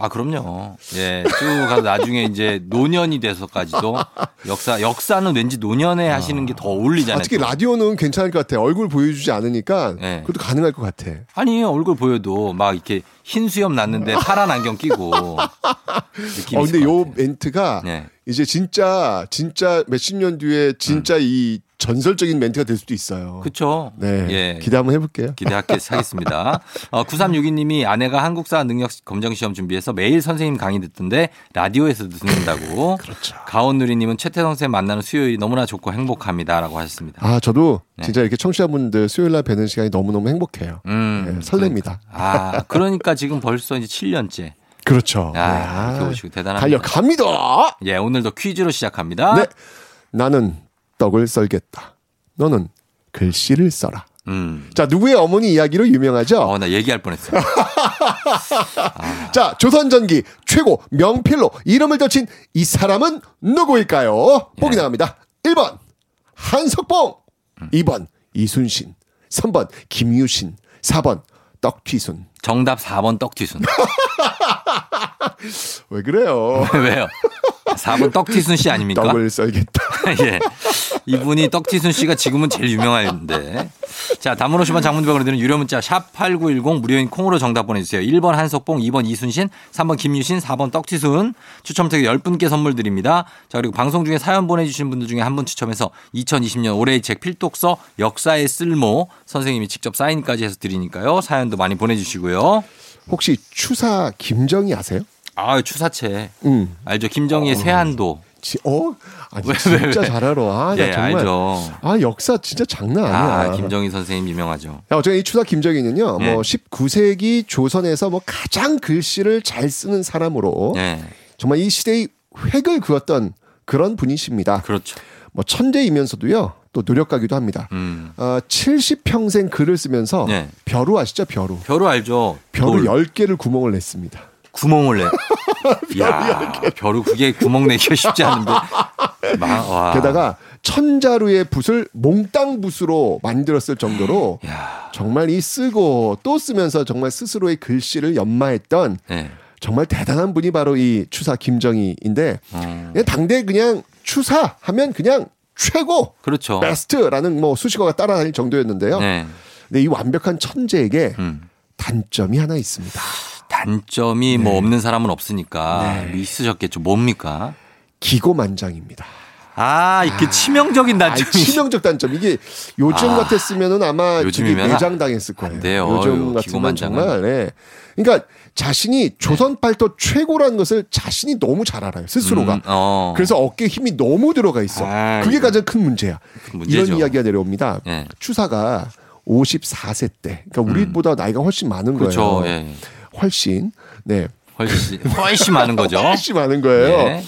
아, 그럼요. 예, 쭉 가서 나중에 이제 노년이 돼서까지도 역사, 역사는 왠지 노년에 하시는 게 더 어울리잖아요. 아, 특히 또. 라디오는 괜찮을 것 같아. 얼굴 보여주지 않으니까 네. 그것도 가능할 것 같아. 아니, 얼굴 보여도 막 이렇게 흰 수염 났는데 파란 안경 끼고. 어, 근데 요. 멘트가 네. 이제 진짜 진짜 몇십 년 뒤에 진짜 이 전설적인 멘트가 될 수도 있어요. 그쵸. 네. 예. 기대 한번 해볼게요. 기대하겠습니다. 어, 9362님이 아내가 한국사 능력 검정 시험 준비해서 매일 선생님 강의 듣던데 라디오에서 듣는다고. 그렇죠. 가온누리님은 최태성 쌤 만나는 수요일이 너무나 좋고 행복합니다라고 하셨습니다. 아, 저도 네. 진짜 이렇게 청취자분들 수요일 날 뵈는 시간이 너무 너무 행복해요. 음, 네, 설렙니다. 아, 그러니까 지금 벌써 이제 7년째. 그렇죠. 아, 네. 이렇게 오시고 대단합니다. 달려갑니다. 예, 오늘도 퀴즈로 시작합니다. 네. 나는 떡을 썰겠다. 너는 글씨를 써라. 음. 자, 누구의 어머니 이야기로 유명하죠? 어, 나 얘기할 뻔했어요. 자, 조선전기 최고 명필로 이름을 덧친 이 사람은 누구일까요? 보기 나갑니다. 1번 한석봉, 2번 이순신, 3번 김유신, 4번 떡튀순. 정답 4번 떡튀순. 왜 그래요? 왜요? 4번 떡튀순 씨 아닙니까? 떡을 썰겠다. 예. 이분이 떡튀순 씨가 지금은 제일 유명한데. 자, 단문 50원 장문백으로 드는 유료 문자 샵 8910 무료인 콩으로 정답 보내주세요. 1번 한석봉, 2번 이순신, 3번 김유신, 4번 떡튀순. 추첨 통해 10분께 선물 드립니다. 자, 그리고 방송 중에 사연 보내주신 분들 중에 한 분 추첨해서 2020년 올해의 책 필독서 역사의 쓸모 선생님이 직접 사인까지 해서 드리니까요. 사연도 많이 보내주시고요. 혹시 추사 김정희 아세요? 아, 추사체. 음. 알죠? 김정희의 세안도. 지, 어? 아니, 왜, 진짜 왜, 왜? 잘 알아. 아, 나 예, 정말. 알죠. 아, 역사 진짜 장난 아니야. 아, 김정희 선생님 유명하죠. 야, 어쨌든 이 추사 김정희는요, 네. 뭐 19세기 조선에서 뭐 가장 글씨를 잘 쓰는 사람으로 네. 정말 이 시대의 획을 그었던 그런 분이십니다. 그렇죠. 뭐 천재이면서도요, 또 노력가기도 합니다. 음. 어, 70평생 글을 쓰면서 네. 벼루 아시죠? 벼루. 벼루 알죠? 벼루 돌. 10개를 구멍을 냈습니다. 구멍을 내. 야, 벼루 그게 구멍 내기가 쉽지 않은데. 마, 와. 게다가 천자루의 붓을 몽땅 붓으로 만들었을 정도로 정말 이 쓰고 또 쓰면서 정말 스스로의 글씨를 연마했던 네. 정말 대단한 분이 바로 이 추사 김정희인데 음. 당대 그냥 추사 하면 그냥 최고 그렇죠. 베스트라는 뭐 수식어가 따라다닐 정도였는데요. 네. 근데 이 완벽한 천재에게 음. 단점이 하나 있습니다. 단점이 네. 뭐 없는 사람은 없으니까 있으셨겠죠. 뭡니까? 기고만장입니다. 아, 이게 치명적인 단점이. 아, 치명적 단점. 이게 요즘 아, 같았으면 아마 저기 요즘이면 매장 당했을 거예요. 안 돼요. 요즘 같으면. 정말. 네. 그러니까 자신이 조선 팔도 최고라는 것을 자신이 너무 잘 알아요. 스스로가. 음, 어. 그래서 어깨에 힘이 너무 들어가 있어. 아, 그게 이거 가장 큰 문제야. 큰 문제죠. 이런 이야기가 내려옵니다. 예. 추사가 54세 때, 그러니까 우리보다 나이가 훨씬 많은 음. 그렇죠. 거예요. 예. 훨씬, 네, 훨씬, 훨씬 많은 거죠. 훨씬 많은 거예요. 예.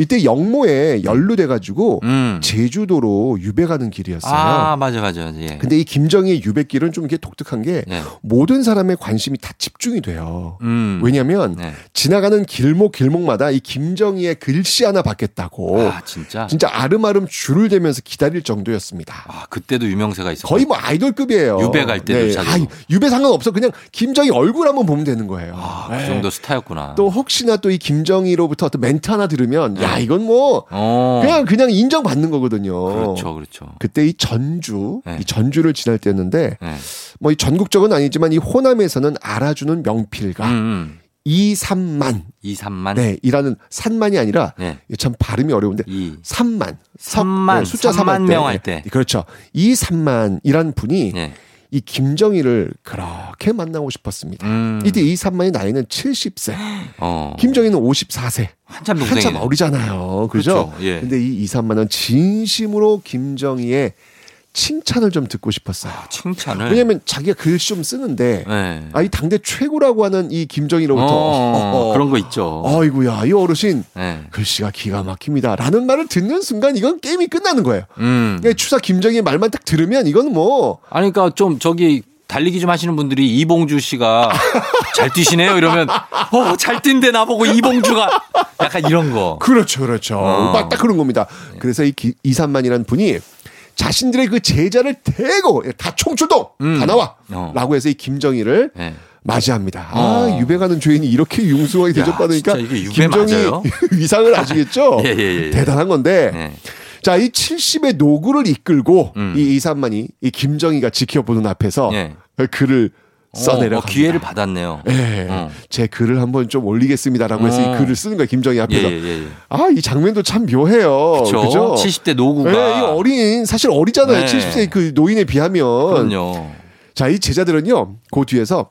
이때 영모에 연루돼가지고 음. 제주도로 유배 가는 길이었어요. 아, 맞아, 맞아. 예. 근데 이 김정희의 유배길은 좀 이게 독특한 게 예. 모든 사람의 관심이 다 집중이 돼요. 음. 왜냐하면 네. 지나가는 길목 길목마다 이 김정희의 글씨 하나 받겠다고 아, 진짜? 진짜 아름아름 줄을 대면서 기다릴 정도였습니다. 아, 그때도 유명세가 있었고. 거의 뭐 아이돌급이에요. 유배 갈 때도 아, 유배 상관없어. 그냥 김정희 얼굴 한번 보면 되는 거예요. 아, 네. 그 정도 스타였구나. 또 혹시나 또 이 김정희로부터 어떤 멘트 하나 들으면 야 이건 뭐 어. 그냥 그냥 인정받는 거거든요. 그렇죠, 그렇죠. 그때 이 전주, 네. 이 전주를 지날 때였는데 네. 뭐이 전국적은 아니지만 이 호남에서는 알아주는 명필가 음, 음. 이삼만 2, 3만. 네, 이라는 산만이 아니라 네. 참 발음이 어려운데 이. 삼만 석, 삼만, 네, 숫자 삼만 때. 명할 때. 그렇죠. 이삼만이란 분이 네. 이 김정희를 그렇게 만나고 싶었습니다. 음. 이때 이삼만의 나이는 70세, 어. 김정희는 54세. 한참 동생이네. 한참 어리잖아요. 그죠? 그렇죠. 예. 근데 이 이삼만은 진심으로 김정희의 칭찬을 좀 듣고 싶었어요. 칭찬을. 왜냐면 자기가 글씨 좀 쓰는데 네. 아이 당대 최고라고 하는 이 김정희로부터 어, 그런 거 있죠. 아이고야 이 어르신 네. 글씨가 기가 막힙니다라는 말을 듣는 순간 이건 게임이 끝나는 거예요. 음. 그러니까 추사 김정희의 말만 딱 들으면 이건 뭐 아니, 그러니까 좀 저기 달리기 좀 하시는 분들이 이봉주 씨가 잘 뛰시네요. 이러면 어, 잘 뛴대 나보고 이봉주가 약간 이런 거. 그렇죠, 그렇죠. 어. 딱, 딱 그런 겁니다. 그래서 이 기- 이산만이라는 분이 자신들의 그 제자를 대고 다 총출동 다 나와 어. 라고 해서 이 김정희를 네. 맞이합니다. 아, 어. 유배 가는 죄인이 이렇게 융숭하게 대접받으니까 유배 김정희? 위상을 아시겠죠? 예, 예, 예. 대단한 건데 네. 자, 이 70의 노구를 이끌고 음. 이 이산만이 이 김정희가 지켜보는 앞에서 예. 글을 써내려 어, 기회를 받았네요. 예, 어. 제 글을 한번 좀 올리겠습니다라고 해서 어. 이 글을 쓰는 거야 김정희 예, 앞에서. 예, 예. 아, 이 장면도 참 묘해요. 그렇죠. 그죠? 70대 노구가. 예, 이 어린 사실 어리잖아요. 네. 70세 그 노인에 비하면. 그럼요. 자, 이 제자들은요. 그 뒤에서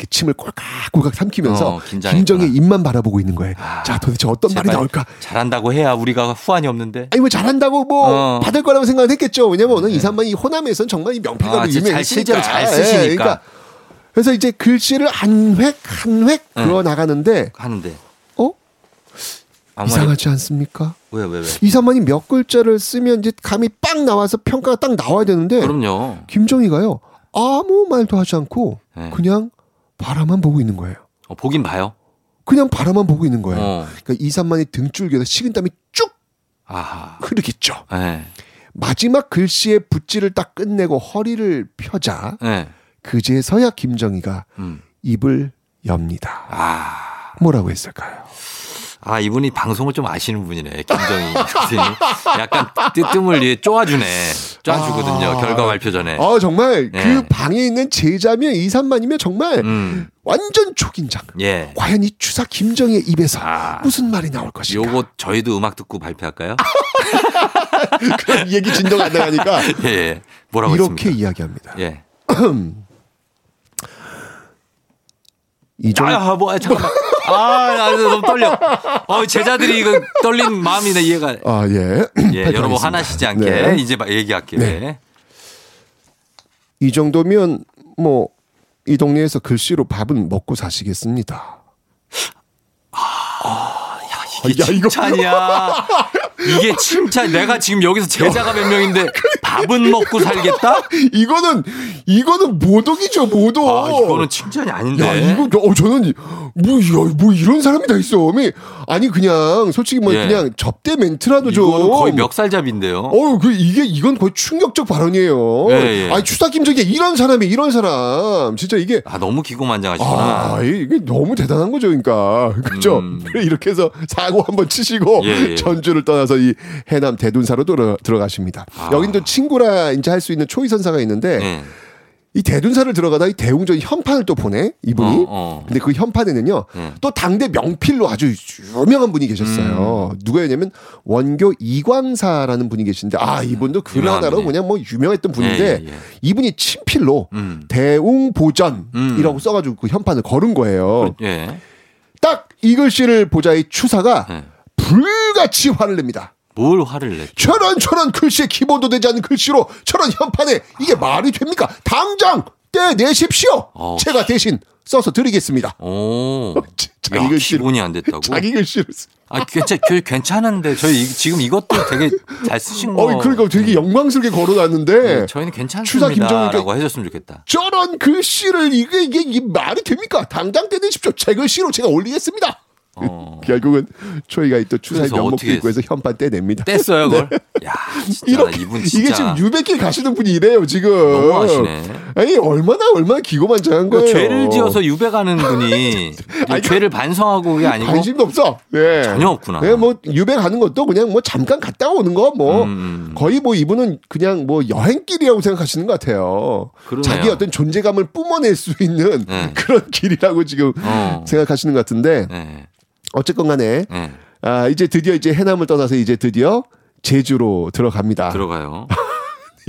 이렇게 침을 꼴깍꼴깍 삼키면서 어. 김정희 입만 바라보고 있는 거예요. 자, 도대체 어떤 말이 나올까? 잘한다고 해야 우리가 후환이 없는데. 아니 뭐 잘한다고 뭐 어. 받을 거라고 생각을 했겠죠. 왜냐면 이산만 이 호남에선 정말 이 명필가로 아, 진짜 잘, 유명했으니까. 실제로 잘 예, 쓰시니까. 그러니까 그래서 이제 글씨를 한 획 한획 네. 그어 나가는데 하는데. 어? 이상하지 않습니까? 왜, 왜, 왜? 이산만이 몇 글자를 쓰면 이제 감이 빵 나와서 평가가 딱 나와야 되는데 그럼요. 김정희가요 아무 말도 하지 않고 네. 그냥 바라만 보고 있는 거예요. 어, 보긴 봐요. 그냥 바라만 보고 있는 거예요. 어. 그러니까 이산만이 등줄기에서 식은땀이 쭉 아하. 흐르겠죠. 예. 마지막 글씨의 붓질을 딱 끝내고 허리를 펴자 예. 그제서야 김정희가 음. 입을 엽니다. 아. 뭐라고 했을까요? 아, 이분이 방송을 좀 아시는 분이네. 김정희 선생님. 약간 뜨뜸을 얘 쪼아주네. 쪼아주거든요. 아. 결과 발표 전에. 아 정말 네. 그 방에 있는 제자면 이산만이면 정말 음. 완전 초긴장. 예. 과연 이 추사 김정희의 입에서 아. 무슨 말이 나올 것인가? 요거 저희도 음악 듣고 발표할까요? 그럼 이 얘기 진동 안 나가니까 예, 예. 뭐라고 이렇게 했습니까? 이야기합니다. 예. 이종 아, 뭐, 아, 잠깐만. 아, 나 너무 떨려. 어, 제자들이 이거 떨린 마음이네, 이해가. 아 예. 예, 여러분. 화나시지 않게 네. 이제 막 얘기할게요. 네. 예. 이 정도면 뭐 이 동네에서 글씨로 밥은 먹고 사시겠습니다. 이게 야, 이거- 칭찬이야. 이게 칭찬. 내가 지금 여기서 제자가 몇 명인데 밥은 먹고 살겠다? 이거는 이거는 모독이죠 모독. 아, 이거는 칭찬이 아닌데. 야 이거 어 저는 뭐, 야, 뭐 이런 사람이 다 있어. 아니, 아니 그냥 솔직히 뭐 예. 그냥 접대 멘트라도 좀. 거의 멱살잡인데요. 어, 그 이게 이건 거의 충격적 발언이에요. 예, 예. 아니 추사 김정희 이런 사람이 이런 사람 진짜 이게 아, 너무 기고만장하시구나. 아, 이게 너무 대단한 거죠, 그러니까. 그죠? 음. 이렇게 해서 사고 한번 치시고 예, 예. 전주를 떠나서 이 해남 대둔사로 들어, 들어가십니다. 아. 여긴 또 친구라 이제 할 수 있는 초이선사가 있는데 예. 이 대둔사를 들어가다 이 대웅전 현판을 또 보내 이분이. 어, 어. 근데 그 현판에는요 예. 또 당대 명필로 아주 유명한 분이 계셨어요. 음. 누구였냐면 원교 이광사라는 분이 계신데 아 이분도 그 나라로. 그냥 뭐 유명했던 분인데 예, 예, 예. 이분이 친필로 음. 대웅보전이라고 써가지고 그 현판을 걸은 거예요. 예. 딱이 글씨를 보자 이 추사가 예. 불같이 화를 냅니다. 뭘 화를 내? 저런 저런 글씨에 기본도 되지 않는 글씨로 저런 현판에 이게 말이 됩니까? 당장 떼내십시오. 어. 제가 대신 써서 드리겠습니다. 오. 자기 야, 글씨로. 기본이 안 됐다고? 자기 글씨로. 쓰- 아, 괜찮, 그, 괜찮은데. 저희 이- 지금 이것도 되게 잘 쓰신 거. 어, 그러니까 되게 영광스럽게 걸어놨는데 네, 저희는 추사 김정은께 괜찮습니다라고 해줬으면 좋겠다. 저런 글씨를 이게 이게, 이게 말이 됩니까? 당장 떼내십시오. 제 글씨로 제가 올리겠습니다. 결국은 초이가 또 추사의 어. 그래서 명목 어떻게 입고 해서 현판 떼냅니다. 뗐어요, 그걸? 네. 야, 진짜 이렇게 이분 진짜 이게 지금 유백길 가시는 분이 이래요 지금. 너무하시네. 아니 얼마나 얼마나 기고만장한 거예요. 그 죄를 지어서 유배가는 분이 죄를 반성하고 그게 아니고 관심도 없어. 네. 전혀 없구나. 네, 뭐 유배 가는 것도 그냥 뭐 잠깐 갔다 오는 거 뭐 음, 거의 뭐 이분은 그냥 뭐 여행길이라고 생각하시는 것 같아요. 그러네요. 자기 어떤 존재감을 뿜어낼 수 있는 네. 그런 길이라고 지금 어. 생각하시는 것 같은데 네. 어쨌건 간에 네. 아, 이제 드디어 이제 해남을 떠나서 이제 드디어 제주로 들어갑니다. 들어가요.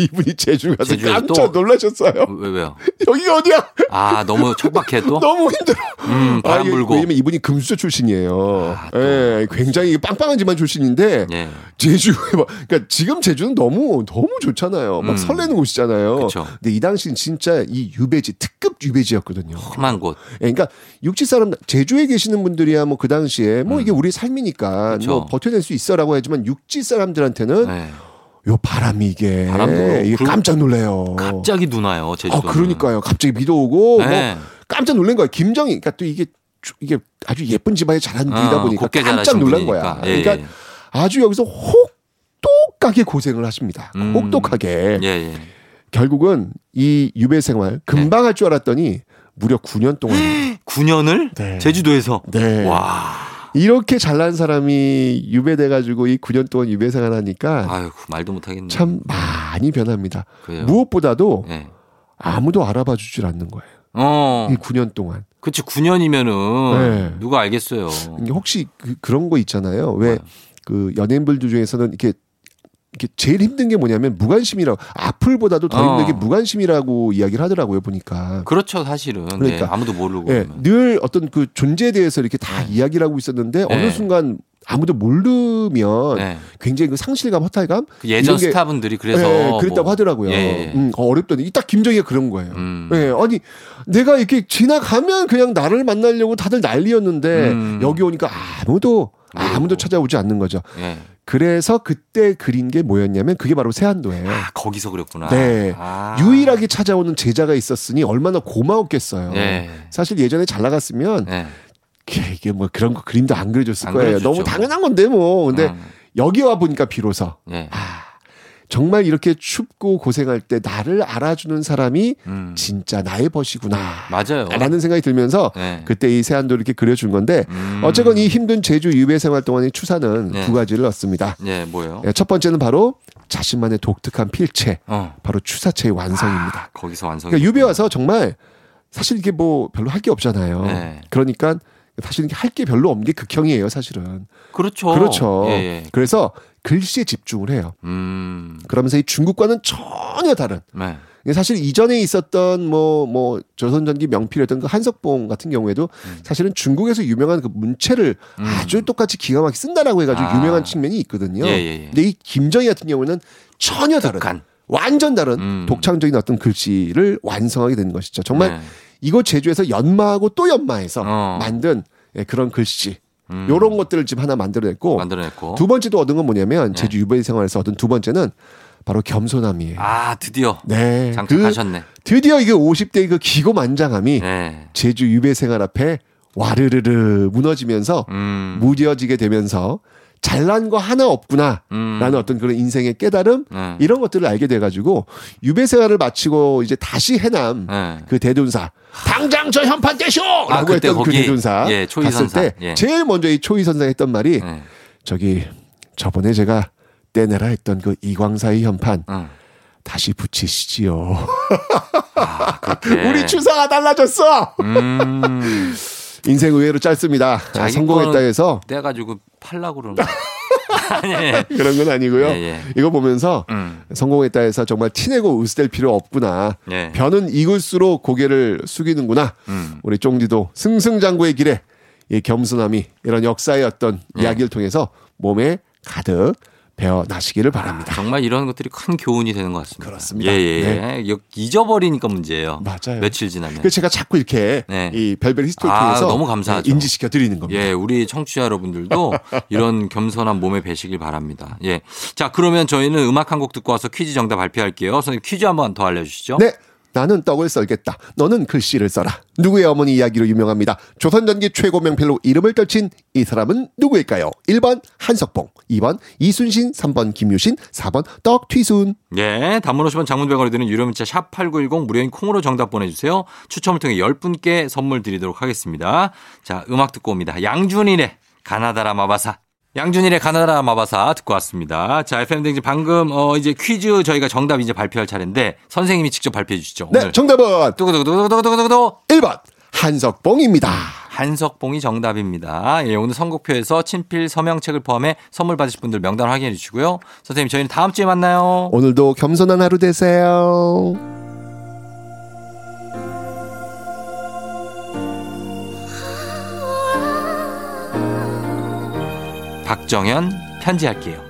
이분이 제주 가서 제주에서 깜짝 또- 놀라셨어요. 왜, 왜요? 여기 어디야? 아, 너무 척박해 또? 너무 힘들어. 음, 바람 아, 불고. 왜냐면 이분이 금수저 출신이에요. 예, 굉장히 빵빵한 집안 출신인데 예. 제주에 막 그러니까 지금 제주는 너무 너무 좋잖아요. 막 음. 설레는 곳이잖아요. 그쵸. 근데 이 당시는 진짜 이 유배지 특급 유배지였거든요. 험한 곳. 예, 그러니까 육지 사람 제주에 계시는 분들이야 뭐 그 당시에 뭐 이게 우리 삶이니까 음. 그쵸. 뭐 버텨낼 수 있어라고 하지만 육지 사람들한테는 네. 요 바람이 이게 바람도 이게 그리고 깜짝 놀래요. 갑자기 눈 와요, 제주도. 아, 그러니까요. 갑자기 비도 오고 네. 뭐 깜짝 놀란 거예요. 김정희, 그러니까 또 이게 주- 이게 아주 예쁜 집안에 자란 분이다 어, 보니까 깜짝 놀란 분이니까. 거야. 예, 그러니까 예. 아주 여기서 혹독하게 고생을 하십니다. 음. 혹독하게. 예, 예. 결국은 이 유배 생활 금방 할 줄 알았더니 무려 9년 동안 9년을 제주도에서 네. 와. 이렇게 잘난 사람이 유배돼 가지고 이 9년 동안 유배 생활 하니까 아유, 말도 못 하겠네. 참 많이 변합니다. 그래요. 무엇보다도 예. 아무도 알아봐 주질 않는 거예요. 어. 이 9년 동안. 그치 9년이면은 네. 누가 알겠어요. 혹시 그, 런거 있잖아요. 왜 그 연예인들 중에서는 이렇게 이게 제일 힘든 게 뭐냐면 무관심이라고 악플보다도 더 힘든 어. 게 무관심이라고 이야기를 하더라고요 보니까. 그렇죠, 사실은. 그러니까. 네, 아무도 모르고. 예, 그러면. 늘 어떤 그 존재에 대해서 이렇게 다 이야기를 하고 있었는데 어느 네. 순간 아무도 모르면 네. 굉장히 그 상실감, 허탈감 그 예전 게 스타분들이 그래서 예, 그랬다고 뭐- 하더라고요. 예, 예. 음, 어, 어렵더니 딱 김정희가 그런 거예요. 음. 예, 아니 내가 이렇게 지나가면 그냥 나를 만나려고 다들 난리였는데 음. 여기 오니까 아무도 아무도 찾아오지 않는 거죠. 예. 그래서 그때 그린 게 뭐였냐면 그게 바로 세안도예요. 아, 거기서 그랬구나. 네. 아. 유일하게 찾아오는 제자가 있었으니 얼마나 고마웠겠어요. 예. 사실 예전에 잘 나갔으면 예. 이게- 뭐 그런 거 그림도 안 그려줬을 안 거예요. 그려줬죠. 너무 당연한 건데 뭐. 근데 음. 여기 와 보니까 비로소 예. 정말 이렇게 춥고 고생할 때 나를 알아주는 사람이 음. 진짜 나의 벗이구나. 맞아요. 라는 생각이 들면서 네. 그때 이 세안도 이렇게 그려준 건데 음. 어쨌건 이 힘든 제주 유배 생활 동안의 추사는 네. 두 가지를 얻습니다. 예, 뭐요? 예, 첫 번째는 바로 자신만의 독특한 필체, 어. 바로 추사체의 완성입니다. 거기서 완성. 그러니까 유배 와서 정말 사실 이게 뭐 별로 할 게 없잖아요. 네. 그러니까 사실 할 게 별로 없는 게 극형이에요, 사실은. 그렇죠. 그렇죠. 예, 예. 그래서 글씨에 집중을 해요. 음. 그러면서 이 중국과는 전혀 다른. 네. 사실 이전에 있었던 뭐 뭐 조선전기 명필이었던 그 한석봉 같은 경우에도 음. 사실은 중국에서 유명한 그 문체를 아주 똑같이 기가 막히게 쓴다라고 해가지고 아. 유명한 측면이 있거든요. 예, 예, 예. 근데 이 김정희 같은 경우는 전혀 다른, 독한. 완전 다른 음. 독창적인 어떤 글씨를 완성하게 되는 것이죠. 정말 네. 이곳 제주에서 연마하고 또 연마해서 어. 만든 예, 그런 글씨. 음. 요런 것들을 지금 하나 만들어냈고 만들어냈고. 두 번째도 얻은 건 뭐냐면 네. 제주 유배 생활에서 얻은 두 번째는 바로 겸손함이에요. 아, 드디어 네. 장착하셨네. 드디어 이게 50대 그 기고만장함이 네. 제주 유배 생활 앞에 와르르르 무너지면서 음. 무뎌지게 되면서 잘난 거 하나 없구나 음. 라는 어떤 그런 인생의 깨달음 네. 이런 것들을 알게 돼가지고 유배 생활을 마치고 이제 다시 해남 네. 그 대둔사 당장 저 현판 떼쇼! 아, 라고 했던 그 거기, 대둔사 예, 갔을 선사. 때 예. 제일 먼저 이 초이 선사가 했던 말이 네. 저기 저번에 제가 떼내라 했던 그 이광사의 현판 응. 다시 붙이시지요. 네. 우리 추사가 달라졌어. 음. 인생 의외로 짧습니다. 아, 성공했다 해서 떼가지고 팔라고 그러는 거. 아니, 그런 건 아니고요. 예, 예. 이거 보면서 음. 성공했다 해서 정말 티내고 으스댈 필요 없구나. 예. 변은 익을수록 고개를 숙이는구나. 음. 우리 쫑디도 승승장구의 길에 이 겸손함이 이런 역사의 어떤 예. 이야기를 통해서 몸에 가득 배어나시기를 바랍니다. 정말 이런 것들이 큰 교훈이 되는 것 같습니다. 그렇습니다. 예, 예. 예. 잊어버리니까 문제예요. 맞아요. 며칠 지나면. 그래서 제가 자꾸 이렇게 네. 이 별별 history 아, 너무 감사하죠. 인지시켜 드리는 겁니다. 예, 우리 청취자 여러분들도 이런 겸손한 몸에 배시길 바랍니다. 예. 자, 그러면 저희는 음악 한 곡 듣고 와서 퀴즈 정답 발표할게요. 선생님 퀴즈 한번 더 알려 주시죠. 네. 나는 떡을 썰겠다. 너는 글씨를 써라. 누구의 어머니 이야기로 유명합니다. 조선전기 최고 명필로 이름을 떨친 이 사람은 누구일까요? 1번 한석봉, 2번 이순신, 3번 김유신, 4번 떡튀순. 예, 단문 50원 장문병원에 드는 유료 문자 샵8910 무료인 콩으로 정답 보내주세요. 추첨을 통해 10분께 선물 드리도록 하겠습니다. 자, 음악 듣고 옵니다. 양준일의 가나다라 마바사. 양준일의 가나다라 마바사 듣고 왔습니다. 자, FM등지 방금, 어, 이제 퀴즈 저희가 정답 이제 발표할 차례인데 선생님이 직접 발표해 주시죠. 네, 오늘. 정답은 두구두구두구두구두구두구 1번 한석봉입니다. 한석봉이 정답입니다. 예, 오늘 선곡표에서 친필 서명책을 포함해 선물 받으실 분들 명단 확인해 주시고요. 선생님, 저희는 다음 주에 만나요. 오늘도 겸손한 하루 되세요. 박정현 편지할게요.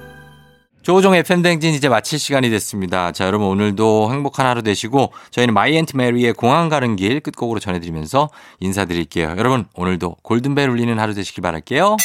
조종의 팬댕진 이제 마칠 시간이 됐습니다. 자, 여러분 오늘도 행복한 하루 되시고 저희는 마이 앤트 메리의 공항 가는 길 끝곡으로 전해드리면서 인사드릴게요. 여러분 오늘도 골든벨 울리는 하루 되시길 바랄게요.